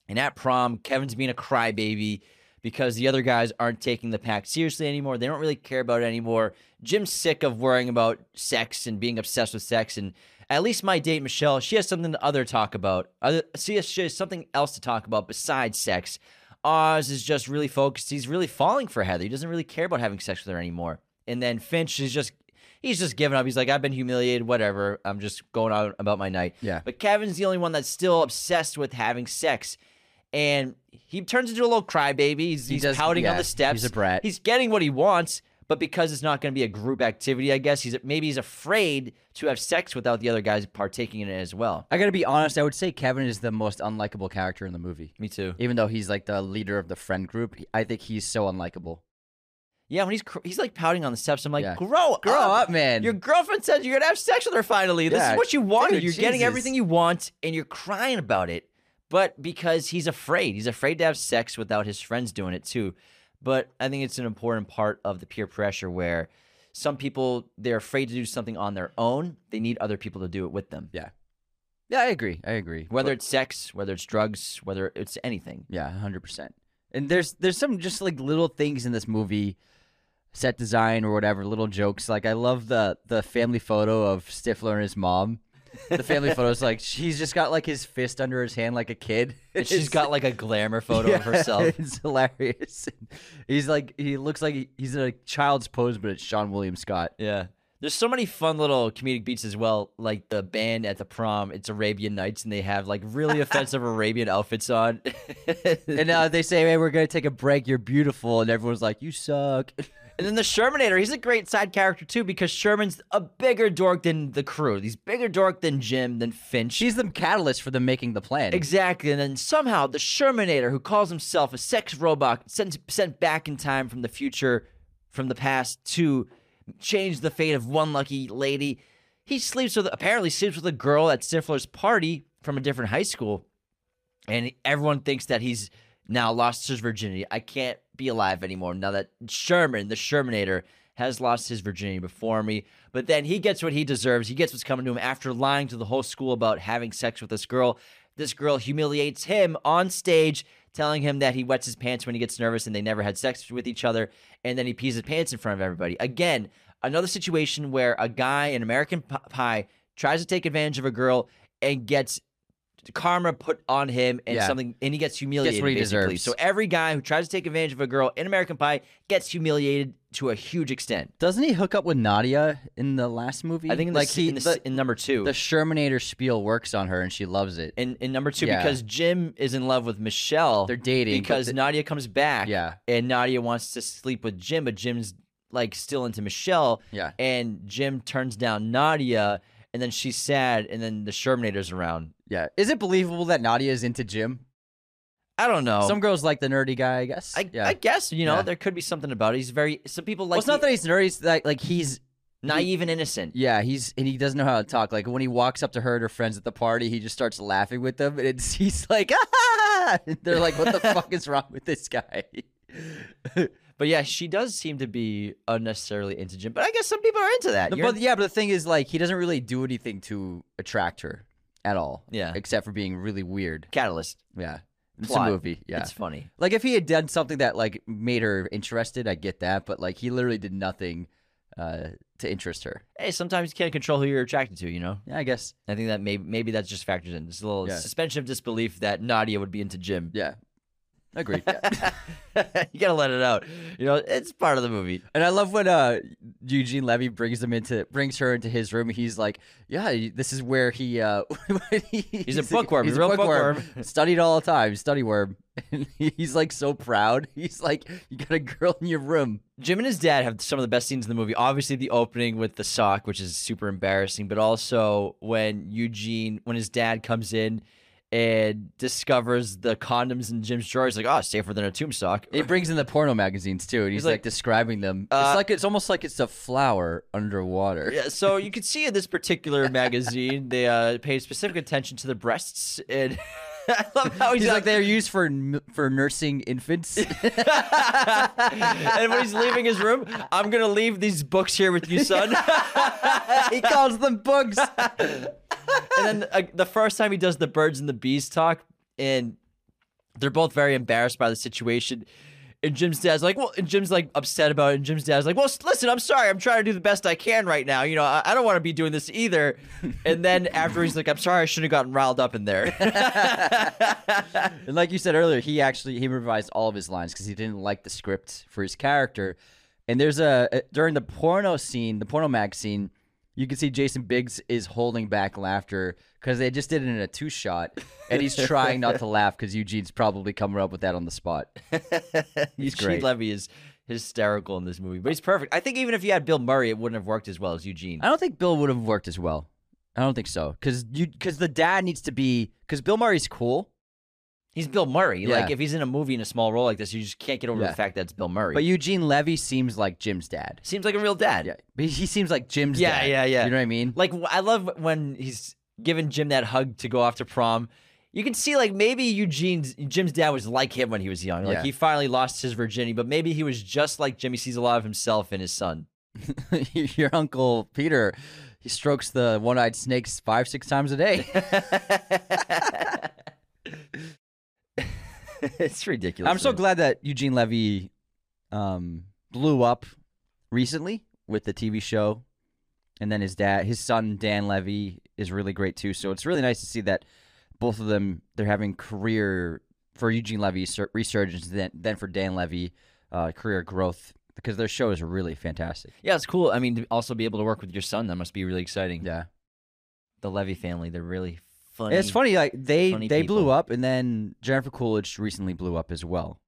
And at prom, Kevin's being a crybaby because the other guys aren't taking the pact seriously anymore. They don't really care about it anymore. Jim's sick of worrying about sex and being obsessed with sex. And at least my date, Michelle, she has something to other talk about. Other, she, has, she has something else to talk about besides sex. Oz is just really focused. He's really falling for Heather. He doesn't really care about having sex with her anymore. And then Finch is just he's just giving up. He's like, I've been humiliated, whatever. I'm just going out about my night. Yeah. But Kevin's the only one that's still obsessed with having sex. And he turns into a little crybaby. He's, He he's does- pouting on the steps. he's a brat. He's getting what he wants, but because it's not going to be a group activity, I guess he's maybe he's afraid to have sex without the other guys partaking in it as well. I gotta be honest. I would say Kevin is the most unlikable character in the movie. Me too. Even though he's like the leader of the friend group, I think he's so unlikable. Yeah, when he's cr- he's like pouting on the steps, I'm like, Yeah. grow, Grow up, up, man. Your girlfriend said you're gonna have sex with her finally. This Yeah, is what you wanted. dude, you're getting everything you want, and you're crying about it. But because he's afraid, he's afraid to have sex without his friends doing it too. But I think it's an important part of the peer pressure where some people they're afraid to do something on their own. They need other people to do it with them. Yeah, Yeah, I agree. I agree. Whether it's sex, whether it's drugs, whether it's anything. Yeah, hundred percent. And there's there's some just like little things in this movie, set design or whatever, little jokes. Like I love the the family photo of Stifler and his mom. The family photo is like she's just got like his fist under his hand like a kid. And she's got like a glamour photo of herself. It's hilarious. He's like he looks like he- he's in a child's pose, but it's Seann William Scott. Yeah. There's so many fun little comedic beats as well, like the band at the prom. It's Arabian Nights, and they have like really offensive Arabian outfits on. And uh, they say, "Hey, we're gonna take a break. You're beautiful," and everyone's like, "You suck." And then the Shermanator, he's a great side character too because Sherman's a bigger dork than the crew. He's bigger dork than Jim, than Finch. He's the catalyst for them making the plan. Exactly. And then somehow the Shermanator, who calls himself a sex robot, sent, sent back in time from the future, from the past to change the fate of one lucky lady. He sleeps with, apparently sleeps with a girl at Stifler's party from a different high school. And everyone thinks that he's now lost his virginity. I can't be alive anymore now that Sherman, the Shermanator, has lost his virginity before me. But then he gets what he deserves. He gets what's coming to him after lying to the whole school about having sex with this girl. This girl humiliates him on stage, telling him that he wets his pants when he gets nervous and they never had sex with each other. And then he pees his pants in front of everybody. Again, another situation where a guy in American Pie tries to take advantage of a girl and gets karma put on him and Yeah. something and he gets humiliated what he basically. deserves. So every guy who tries to take advantage of a girl in American Pie gets humiliated to a huge extent. Doesn't he hook up with Nadia in the last movie? I think in like s- he in, the, the, in number two. the Shermanator spiel works on her and she loves it. in, in number two, Yeah. because Jim is in love with Michelle. They're dating because the- Nadia comes back. Yeah. and Nadia wants to sleep with Jim, but Jim's like still into Michelle. Yeah. and Jim turns down Nadia, and then she's sad, and then the Shermanator's around. Yeah. Is it believable that Nadia is into Jim? I don't know. Some girls like the nerdy guy, I guess. I, yeah. I guess you know Yeah. there could be something about it. He's very. Some people like well, it's not that he's nerdy. It's that like he's naive and innocent. yeah he's and he doesn't know how to talk. Like when he walks up to her and her friends at the party, he just starts laughing with them, and it's, he's like, ah! They're like, what the fuck is wrong with this guy? But yeah, she does seem to be unnecessarily into Jim. But I guess some people are into that. But yeah, but the thing is, like, he doesn't really do anything to attract her at all. Yeah. except for being really weird. catalyst. Yeah, it's Plot. a movie. Yeah, It's funny. like if he had done something that like made her interested, I get that. But like he literally did nothing uh, to interest her. Hey, sometimes you can't control who you're attracted to. You know. Yeah, I guess. I think that maybe maybe that just factors in. A little Yeah. suspension of disbelief that Nadia would be into Jim. Yeah, agreed. you gotta let it out. You know, it's part of the movie. And I love when uh, Eugene Levy brings them into brings her into his room. He's like, "Yeah, this is where he uh, he's, a bookworm. He's He's a real bookworm. Studied all the time. Study worm. And he's like so proud. He's like, "You got a girl in your room." Jim and his dad have some of the best scenes in the movie. Obviously, the opening with the sock, which is super embarrassing, but also when Eugene, when his dad comes in and discovers the condoms in Jim's drawer, he's like, "Oh, safer than a tomb sock." He brings in the porno magazines too, and he's, He's like, like, describing them. uh, it's like it's almost like it's a flower underwater. Yeah, so you can see in this particular magazine, they uh, pay specific attention to the breasts, and I love how he's, He's like like, they're used for n- for nursing infants. and when he's leaving his room, I'm gonna leave these books here with you, son. he calls them books. And then uh, the first time he does the birds and the bees talk, and they're both very embarrassed by the situation. And Jim's dad's like, well, and Jim's like upset about it. And Jim's dad's like, well, listen, I'm sorry. I'm trying to do the best I can right now. You know, I, I don't want to be doing this either. And then after he's like, I'm sorry, I shouldn't have gotten riled up in there. And like you said earlier, he actually he revised all of his lines because he didn't like the script for his character. And there's a a- during the porno scene, the porno mag scene, you can see Jason Biggs is holding back laughter because they just did it in a two shot, and he's trying not to laugh because Eugene's probably coming up with that on the spot. He's Eugene great. Levy is hysterical in this movie, but he's perfect. I think even if you had Bill Murray, it wouldn't have worked as well as Eugene. I don't think Bill would have worked as well. I don't think so because you because the dad needs to be because Bill Murray's cool, He's Bill Murray. Yeah. Like if he's in a movie in a small role like this, you just can't get over Yeah. the fact that it's Bill Murray. but Eugene Levy seems like Jim's dad. seems like a real dad. Yeah, but he seems like Jim's Yeah, dad. yeah, yeah. You know what I mean? Like I love when he's giving Jim that hug to go off to prom. You can see like maybe Eugene's Jim's dad was like him when he was young. Like Yeah. he finally lost his virginity, but maybe he was just like Jimmy sees a lot of himself in his son. Your uncle Peter, he strokes the one-eyed snakes five, six times a day. it's ridiculous. I'm so man. glad that Eugene Levy um, blew up recently with the TV show, and then his dad, his son Dan Levy, is really great too. So it's really nice to see that both of them they're having career for Eugene Levy resurgence, then then for Dan Levy uh, career growth because their show is really fantastic. Yeah, it's cool. I mean, to also be able to work with your son that must be really exciting. Yeah, The Levy family, they're really funny. it's funny like they funny they blew up, and then Jennifer Coolidge recently blew up as well.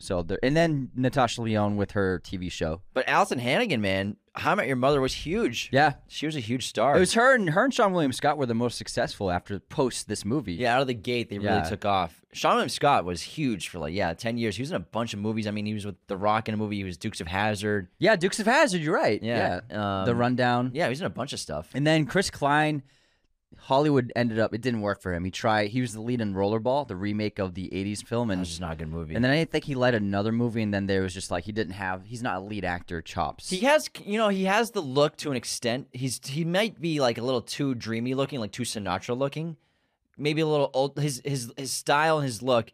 So there, and then Natasha Lyonne with her TV show. But Alyson Hannigan, man, How I Met Your Mother was huge. Yeah, She was a huge star. It was her and her and Seann William Scott were the most successful after post this movie. Yeah, out of the gate, they Yeah. really took off. Seann William Scott was huge for like, yeah, 10 years. He was in a bunch of movies. I mean, he was with The Rock in a movie. He was Dukes of Hazzard. Yeah, Dukes of Hazzard. You're right. Yeah. Yeah, Um, the rundown. Yeah, he was in a bunch of stuff. And then Chris Klein, Hollywood ended up. It didn't work for him. He tried. He was the lead in Rollerball, the remake of the '80s film, and just not a good movie. and then I think he led another movie, and then there was just like he didn't have. He's not a lead actor chops. he has, you know, he has the look to an extent. He's he might be like a little too dreamy looking, like too Sinatra looking. Maybe a little old. His his his style and his look,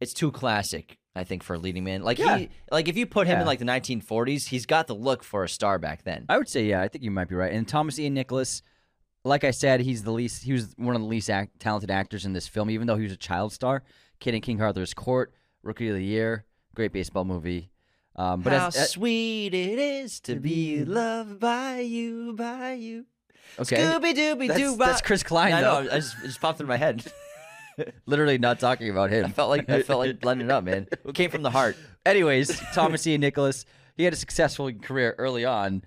it's too classic. I think for a leading man, like Yeah. he, like if you put him Yeah. in like the 1940s, he's got the look for a star back then. I would say yeah. I think you might be right. And Thomas Ian Nicholas, like I said, he's the least. He was one of the least act, talented actors in this film, even though he was a child star. Kid in King Arthur's Court, Rookie of the Year, great baseball movie. Um, but How as, as- sweet it is to be loved by you, by you. okay, Scooby Dooby Doo. that's Chris Klein I though. know. I just, it just popped in my head. Literally not talking about him. I felt like I felt like blending up, man. It came from the heart. Anyways, Thomas Ian Nicholas, he had a successful career early on,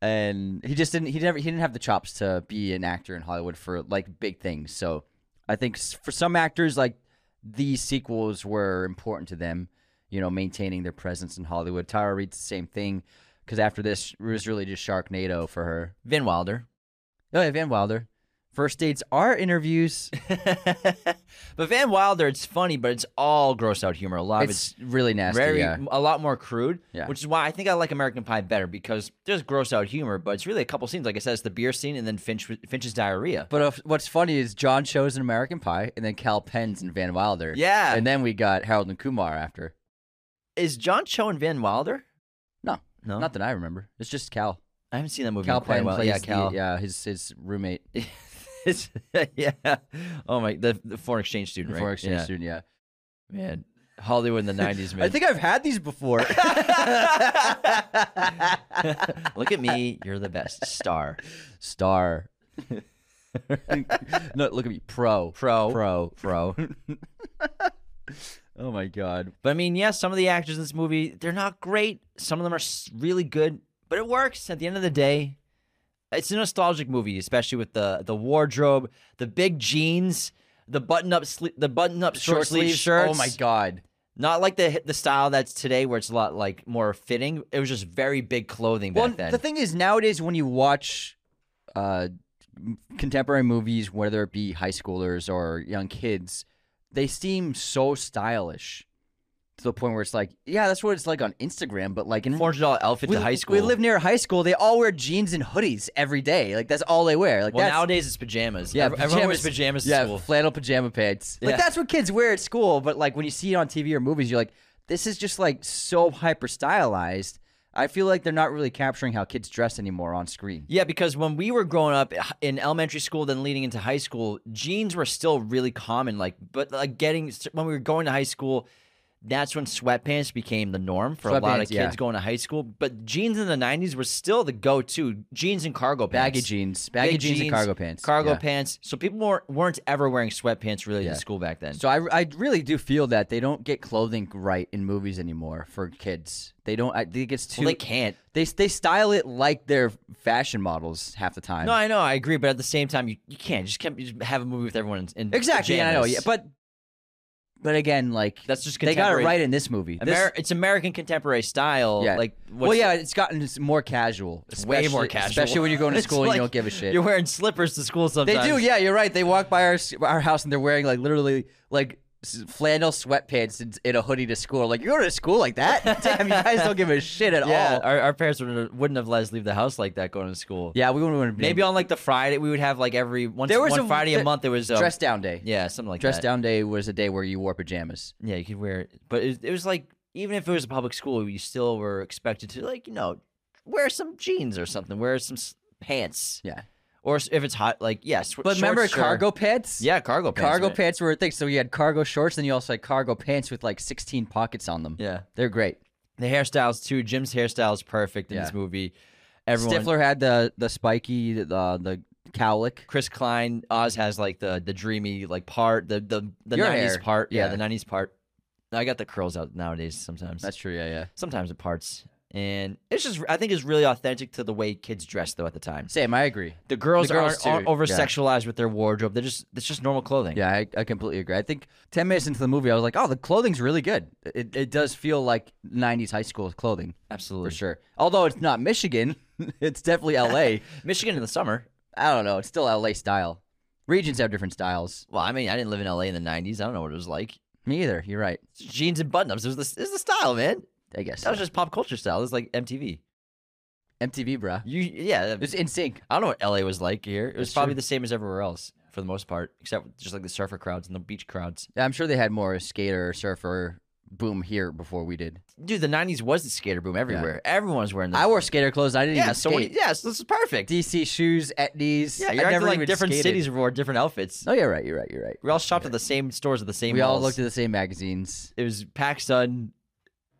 and he just didn't. He never. He didn't have the chops to be an actor in Hollywood for like big things. So I think for some actors, like these sequels were important to them. You know, maintaining their presence in Hollywood. Tara Reid's the same thing. Because after this, it was really just Sharknado for her. Vin Wilder. Oh yeah, Van Wilder. First dates are interviews. but Van Wilder, it's funny, but it's all gross out humor. A lot of it's It's really nasty. very yeah. a lot more crude. Yeah. Which is why I think I like American Pie better because there's gross out humor, but it's really a couple scenes. Like I said, it's the beer scene and then Finch Finch's diarrhea. But uh, what's funny is John Cho's in American Pie, and then Kal Penn's in Van Wilder. Yeah. and then we got Harold and Kumar after. Is John Cho and Van Wilder? No. No? not that I remember. It's just Kal. I haven't seen that movie Cal in Penn while. plays Yeah, the- Kal. yeah, his his roommate, It's- yeah. Oh my, the, the foreign exchange student, right? foreign exchange yeah. student. Yeah, Man, Hollywood in the '90s, man. I think I've had these before. Look at me, you're the best star. Star. no, look at me, pro, Pro. pro. Pro. Oh my god. But I mean, yes, some of the actors in this movie, they're not great. Some of them are really good, but it works at the end of the day. It's a nostalgic movie, especially with the the wardrobe, the big jeans, the button up the button up short, sleeve shirts. Oh my god. Not like the the style that's today, where it's a lot like more fitting. It was just very big clothing back Well, then. the thing is, nowadays when you watch uh, contemporary movies, whether it be high schoolers or young kids, they seem so stylish to the point where it's like, yeah, that's what it's like on Instagram. But like in Four hundred dollar outfit we, to high school. we live near a high school. They all wear jeans and hoodies every day. Like that's all they wear. Like well, nowadays it's pajamas. Yeah, Ev- everyone wears pajamas yeah, school. flannel pajama pants. Like Yeah. that's what kids wear at school. But like when you see it on TV or movies, you're like, this is just like so hyper stylized. I feel like they're not really capturing how kids dress anymore on screen. Yeah, because when we were growing up in elementary school, then leading into high school, jeans were still really common. Like, but like getting when we were going to high school, that's when sweatpants became the norm for a lot of kids yeah. going to high school. But jeans in the '90s were still the go-to. Jeans and cargo pants, Baggy jeans, baggy Big jeans, and cargo pants, cargo Yeah. pants. So people weren't weren't ever wearing sweatpants really Yeah. to school back then. So I, I really do feel that they don't get clothing right in movies anymore for kids. They don't. I think it's too. well, they can't. they they style it like they're fashion models half the time. No, I know, I agree, but at the same time, you, you can't just can't just have a movie with everyone in, in exactly. I know. Yeah, but but again, like that's just they got it contemporary- right in this movie. This- Amer- it's American contemporary style. Yeah. Like, well, what's- yeah, it's gotten s- more casual. way more especially- casual. especially when you're going to It's school and like you don't give a shit. You're wearing slippers to school sometimes. They sometimes. do, yeah. You're right. They walk by our s- our house and they're wearing like literally like flannel sweatpants and, in a hoodie to school. Like you go to school like that? Damn, you guys don't give a shit at Yeah, all. our, our parents wouldn't, wouldn't have let us leave the house like that going to school. Yeah, we wouldn't want to Maybe on like the Friday, we would have like every once There was one a- Friday a month. There was um, dress down day. Yeah, something like that. Dress that. down day was a day where you wore pajamas. Yeah, you could wear it, but it, it was like even if it was a public school, you still were expected to like you know wear some jeans or something, wear some s- pants, Yeah, or if it's hot, like yes. Yeah, but remember cargo pants? Yeah, cargo pants. cargo man. pants were a thing. So you had cargo shorts, and you also had cargo pants with like 16 pockets on them. Yeah, They're great. the hairstyles too. Jim's hairstyle is perfect in Yeah. this movie. Everyone, Stifler had the the spiky the the cowlick. Chris Klein, Oz has like the the dreamy like part, the the the Your nineties hair, part. Yeah, yeah. the nineties part. I got the curls out nowadays sometimes. That's true. Yeah, yeah. sometimes it parts. And it's just I think it's really authentic to the way kids dress though at the time. Same. I agree. The girls, The girls, aren't, aren't too, over sexualized with their wardrobe. They're just it's just normal clothing. Yeah, I, I completely agree. I think 10 minutes into the movie, I was like, oh, the clothing's really good. It, it does feel like 90s high school clothing absolutely. for sure. Although it's not Michigan, it's definitely LA. Michigan in the summer. I don't know. It's still LA style. Regions have different styles. Well, I mean, I didn't live in LA in the '90s. I don't know what it was like. Me either. You're right. It's jeans and button-ups. It was the, it was the style, man. I guess. That was just pop culture style. It was like MTV. MTV, bruh. You, yeah. It was NSYNC. I don't know what LA was like here. It was That's probably true. the same as everywhere else for the most part, except just like the surfer crowds and the beach crowds. I'm sure they had more skater, surfer boom here before we did. Dude, the '90s was the skater boom everywhere. Everyone was wearing. I wore skater clothes. I didn't yeah. even So skate. yes, this is perfect. DC shoes, Etnies. yeah, you're never like different skated. cities wore different outfits. Oh, you're right. You're right. You're right. We all shopped at the same stores at the same. We all looked at the same magazines. It was PacSun,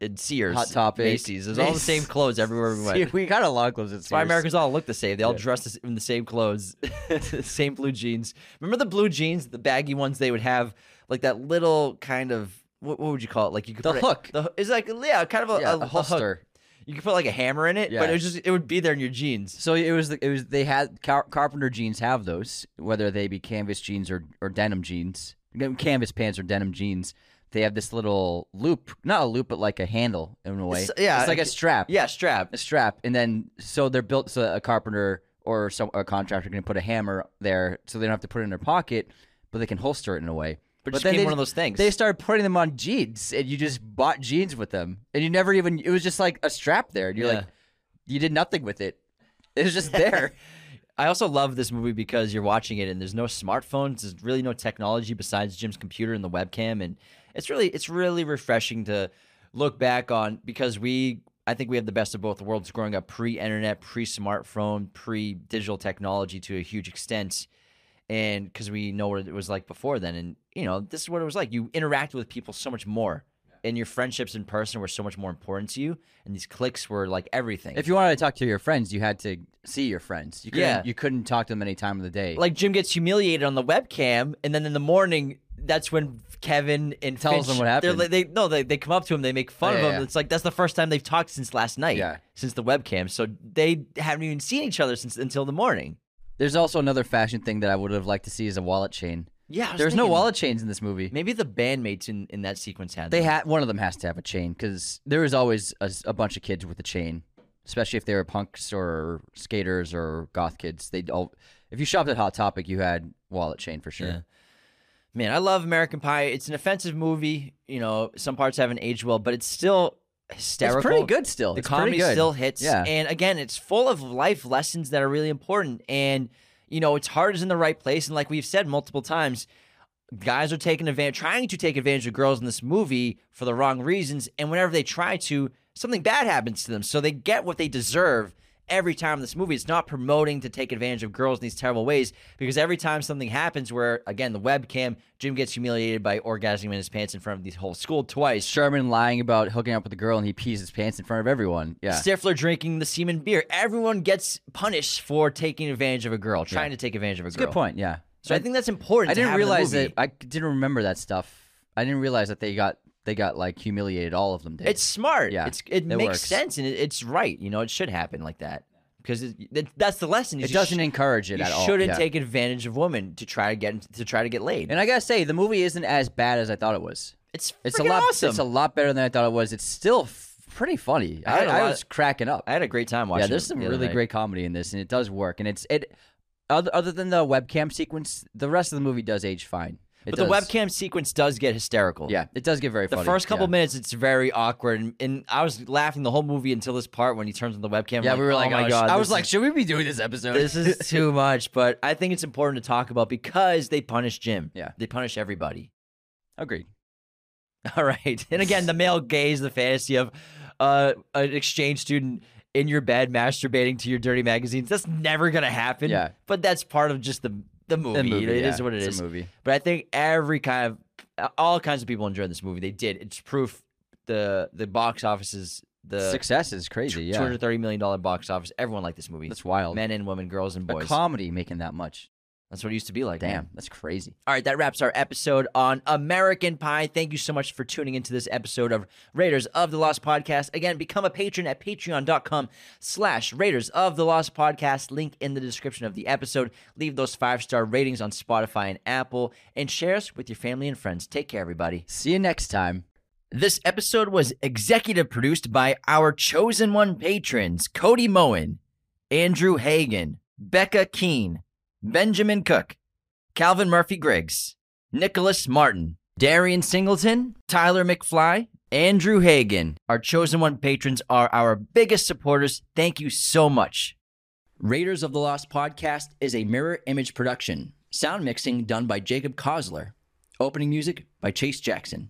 and Sears, Hot Topic. Macy's. It was all the same clothes everywhere we went. See, we got a lot of clothes at That's why Americans all look the same. They all Yeah. dress in the same clothes, same blue jeans. Remember the blue jeans, the baggy ones? They would have like that little kind of what, what would you call it? Like you could The hook. the it's like yeah, kind of a, yeah, a, a a hook. You could put like a hammer in it, but it was just it would be there in your jeans. So it was the, it was they had car- carpenter jeans have those whether they be canvas jeans or or denim jeans canvas pants or denim jeans they have this little loop not a loop but like a handle in a way It's- yeah, it's like a strap Yeah, strap. a strap and then so they're built so a carpenter or some a contractor can put a hammer there so they don't have to put it in their pocket but they can holster it in a way But, But just then they- one of those things. they started putting them on jeans and you just bought jeans with them and you never even it was just like a strap there and you're Yeah. like you did nothing with it it was just there I also love this movie because you're watching it and there's no smartphones. There's really no technology besides Jim's computer and the webcam, and it's really it's really refreshing to look back on because we I think we have the best of both worlds growing up pre internet, pre smartphone, pre digital technology to a huge extent. And because we know what it was like before then. And, you know, this is what it was like. You interacted with people so much more. And your friendships in person were so much more important to you. And these clicks were like everything. If you wanted to talk to your friends, you had to see your friends. You couldn't, Yeah. you couldn't talk to them any time of the day. like Jim gets humiliated on the webcam, and then in the morning, that's when Kevin and Tells Finch, them what happened. They no, they, they come up to him, they make fun Yeah, of him. yeah. It's like that's the first time they've talked since last night. Yeah. since the webcam. So they haven't even seen each other since until the morning. There's also another fashion thing that I would have liked to see is a wallet chain. Yeah, There's no wallet chains in this movie. Maybe the bandmates in, in that sequence had. They had one of them has to have a chain because there is always a bunch of kids with a chain, especially if they were punks or skaters or goth kids. They all. If you shopped at Hot Topic, you had wallet chain for sure. Yeah. Man, I love American Pie. It's an offensive movie. You know, some parts haven't aged well, but it's still hysterical. It's pretty good still. The It's comedy still hits. Yeah. And again, it's full of life lessons that are really important. And, you know, its heart is in the right place. And like we've said multiple times, guys are taking advantage, trying to take advantage of girls in this movie for the wrong reasons. And whenever they try to, something bad happens to them. So they get what they deserve every time in this movie. It's not promoting to take advantage of girls in these terrible ways because every time something happens where, again, the webcam, Jim gets humiliated by orgasming in his pants in front of the whole school twice. Sherman lying about hooking up with a girl and he pees his pants in front of everyone. Yeah. Stifler drinking the semen beer. Everyone gets punished for taking advantage of a girl, trying to take advantage of a It's girl. good point. Yeah. So I think that's important. I didn't have in the realize that. I didn't remember that stuff. I didn't realize that they got they got like humiliated. All of them did. It's smart. Yeah, it's it, it makes works. sense and it, it's right. You know, it should happen like that because it, that- that's the lesson. it doesn't sh- encourage it at all. shouldn't yeah. take advantage of women to try to get to try to get laid. And I gotta say, the movie isn't as bad as I thought it was. it's It's a lot. awesome. It's a lot better than I thought it was. It's still f- pretty funny. I I, I was cracking up. I had a great time watching. yeah, there's some the really night. great comedy in this, and it does work. And it's it. Other, other than the webcam sequence, the rest of the movie does age fine. But the webcam sequence does get hysterical. yeah, it does get very funny. The funny. first couple yeah. minutes, it's very awkward, and, and I was laughing the whole movie until this part when he turns on the webcam. Yeah, we were like, "Oh my oh, god!" I was is- like, should we be doing this episode? this is too much, but I think it's important to talk about because they punish Jim. Yeah. They punish everybody. agreed. All right. And again, the male gaze, the fantasy of uh, an exchange student in your bed masturbating to your dirty magazines. That's never going to happen. Yeah. But that's part of just the, the movie. The movie, It is yeah, what it is. a movie. But I think every kind of, all kinds of people enjoyed this movie. They did. It's proof the the box offices, the Success is crazy. Yeah, $230 million box office. Everyone liked this movie. that's wild. Men and women, girls and a boys. comedy making that much. That's what it used to be like. man. Damn, that's crazy. All right, that wraps our episode on American Pie. Thank you so much for tuning into this episode of Raiders of the Lost Podcast. Again, become a patron at patreon.com slash Raiders of the Lost Podcast. Link in the description of the episode. Leave those five-star ratings on Spotify and Apple, and share us with your family and friends. Take care, everybody. See you next time. This episode was executive produced by our chosen one patrons Cody Moen, Andrew Hagan, Becca Keene, Benjamin Cook, Calvin Murphy Griggs, Nicholas Martin, Darian Singleton, Tyler McFly, Andrew Hagan. Our chosen one patrons are our biggest supporters. Thank you so much. Raiders of the Lost podcast is a mirror image production. Sound mixing done by Jacob Kosler. Opening music by Chase Jackson.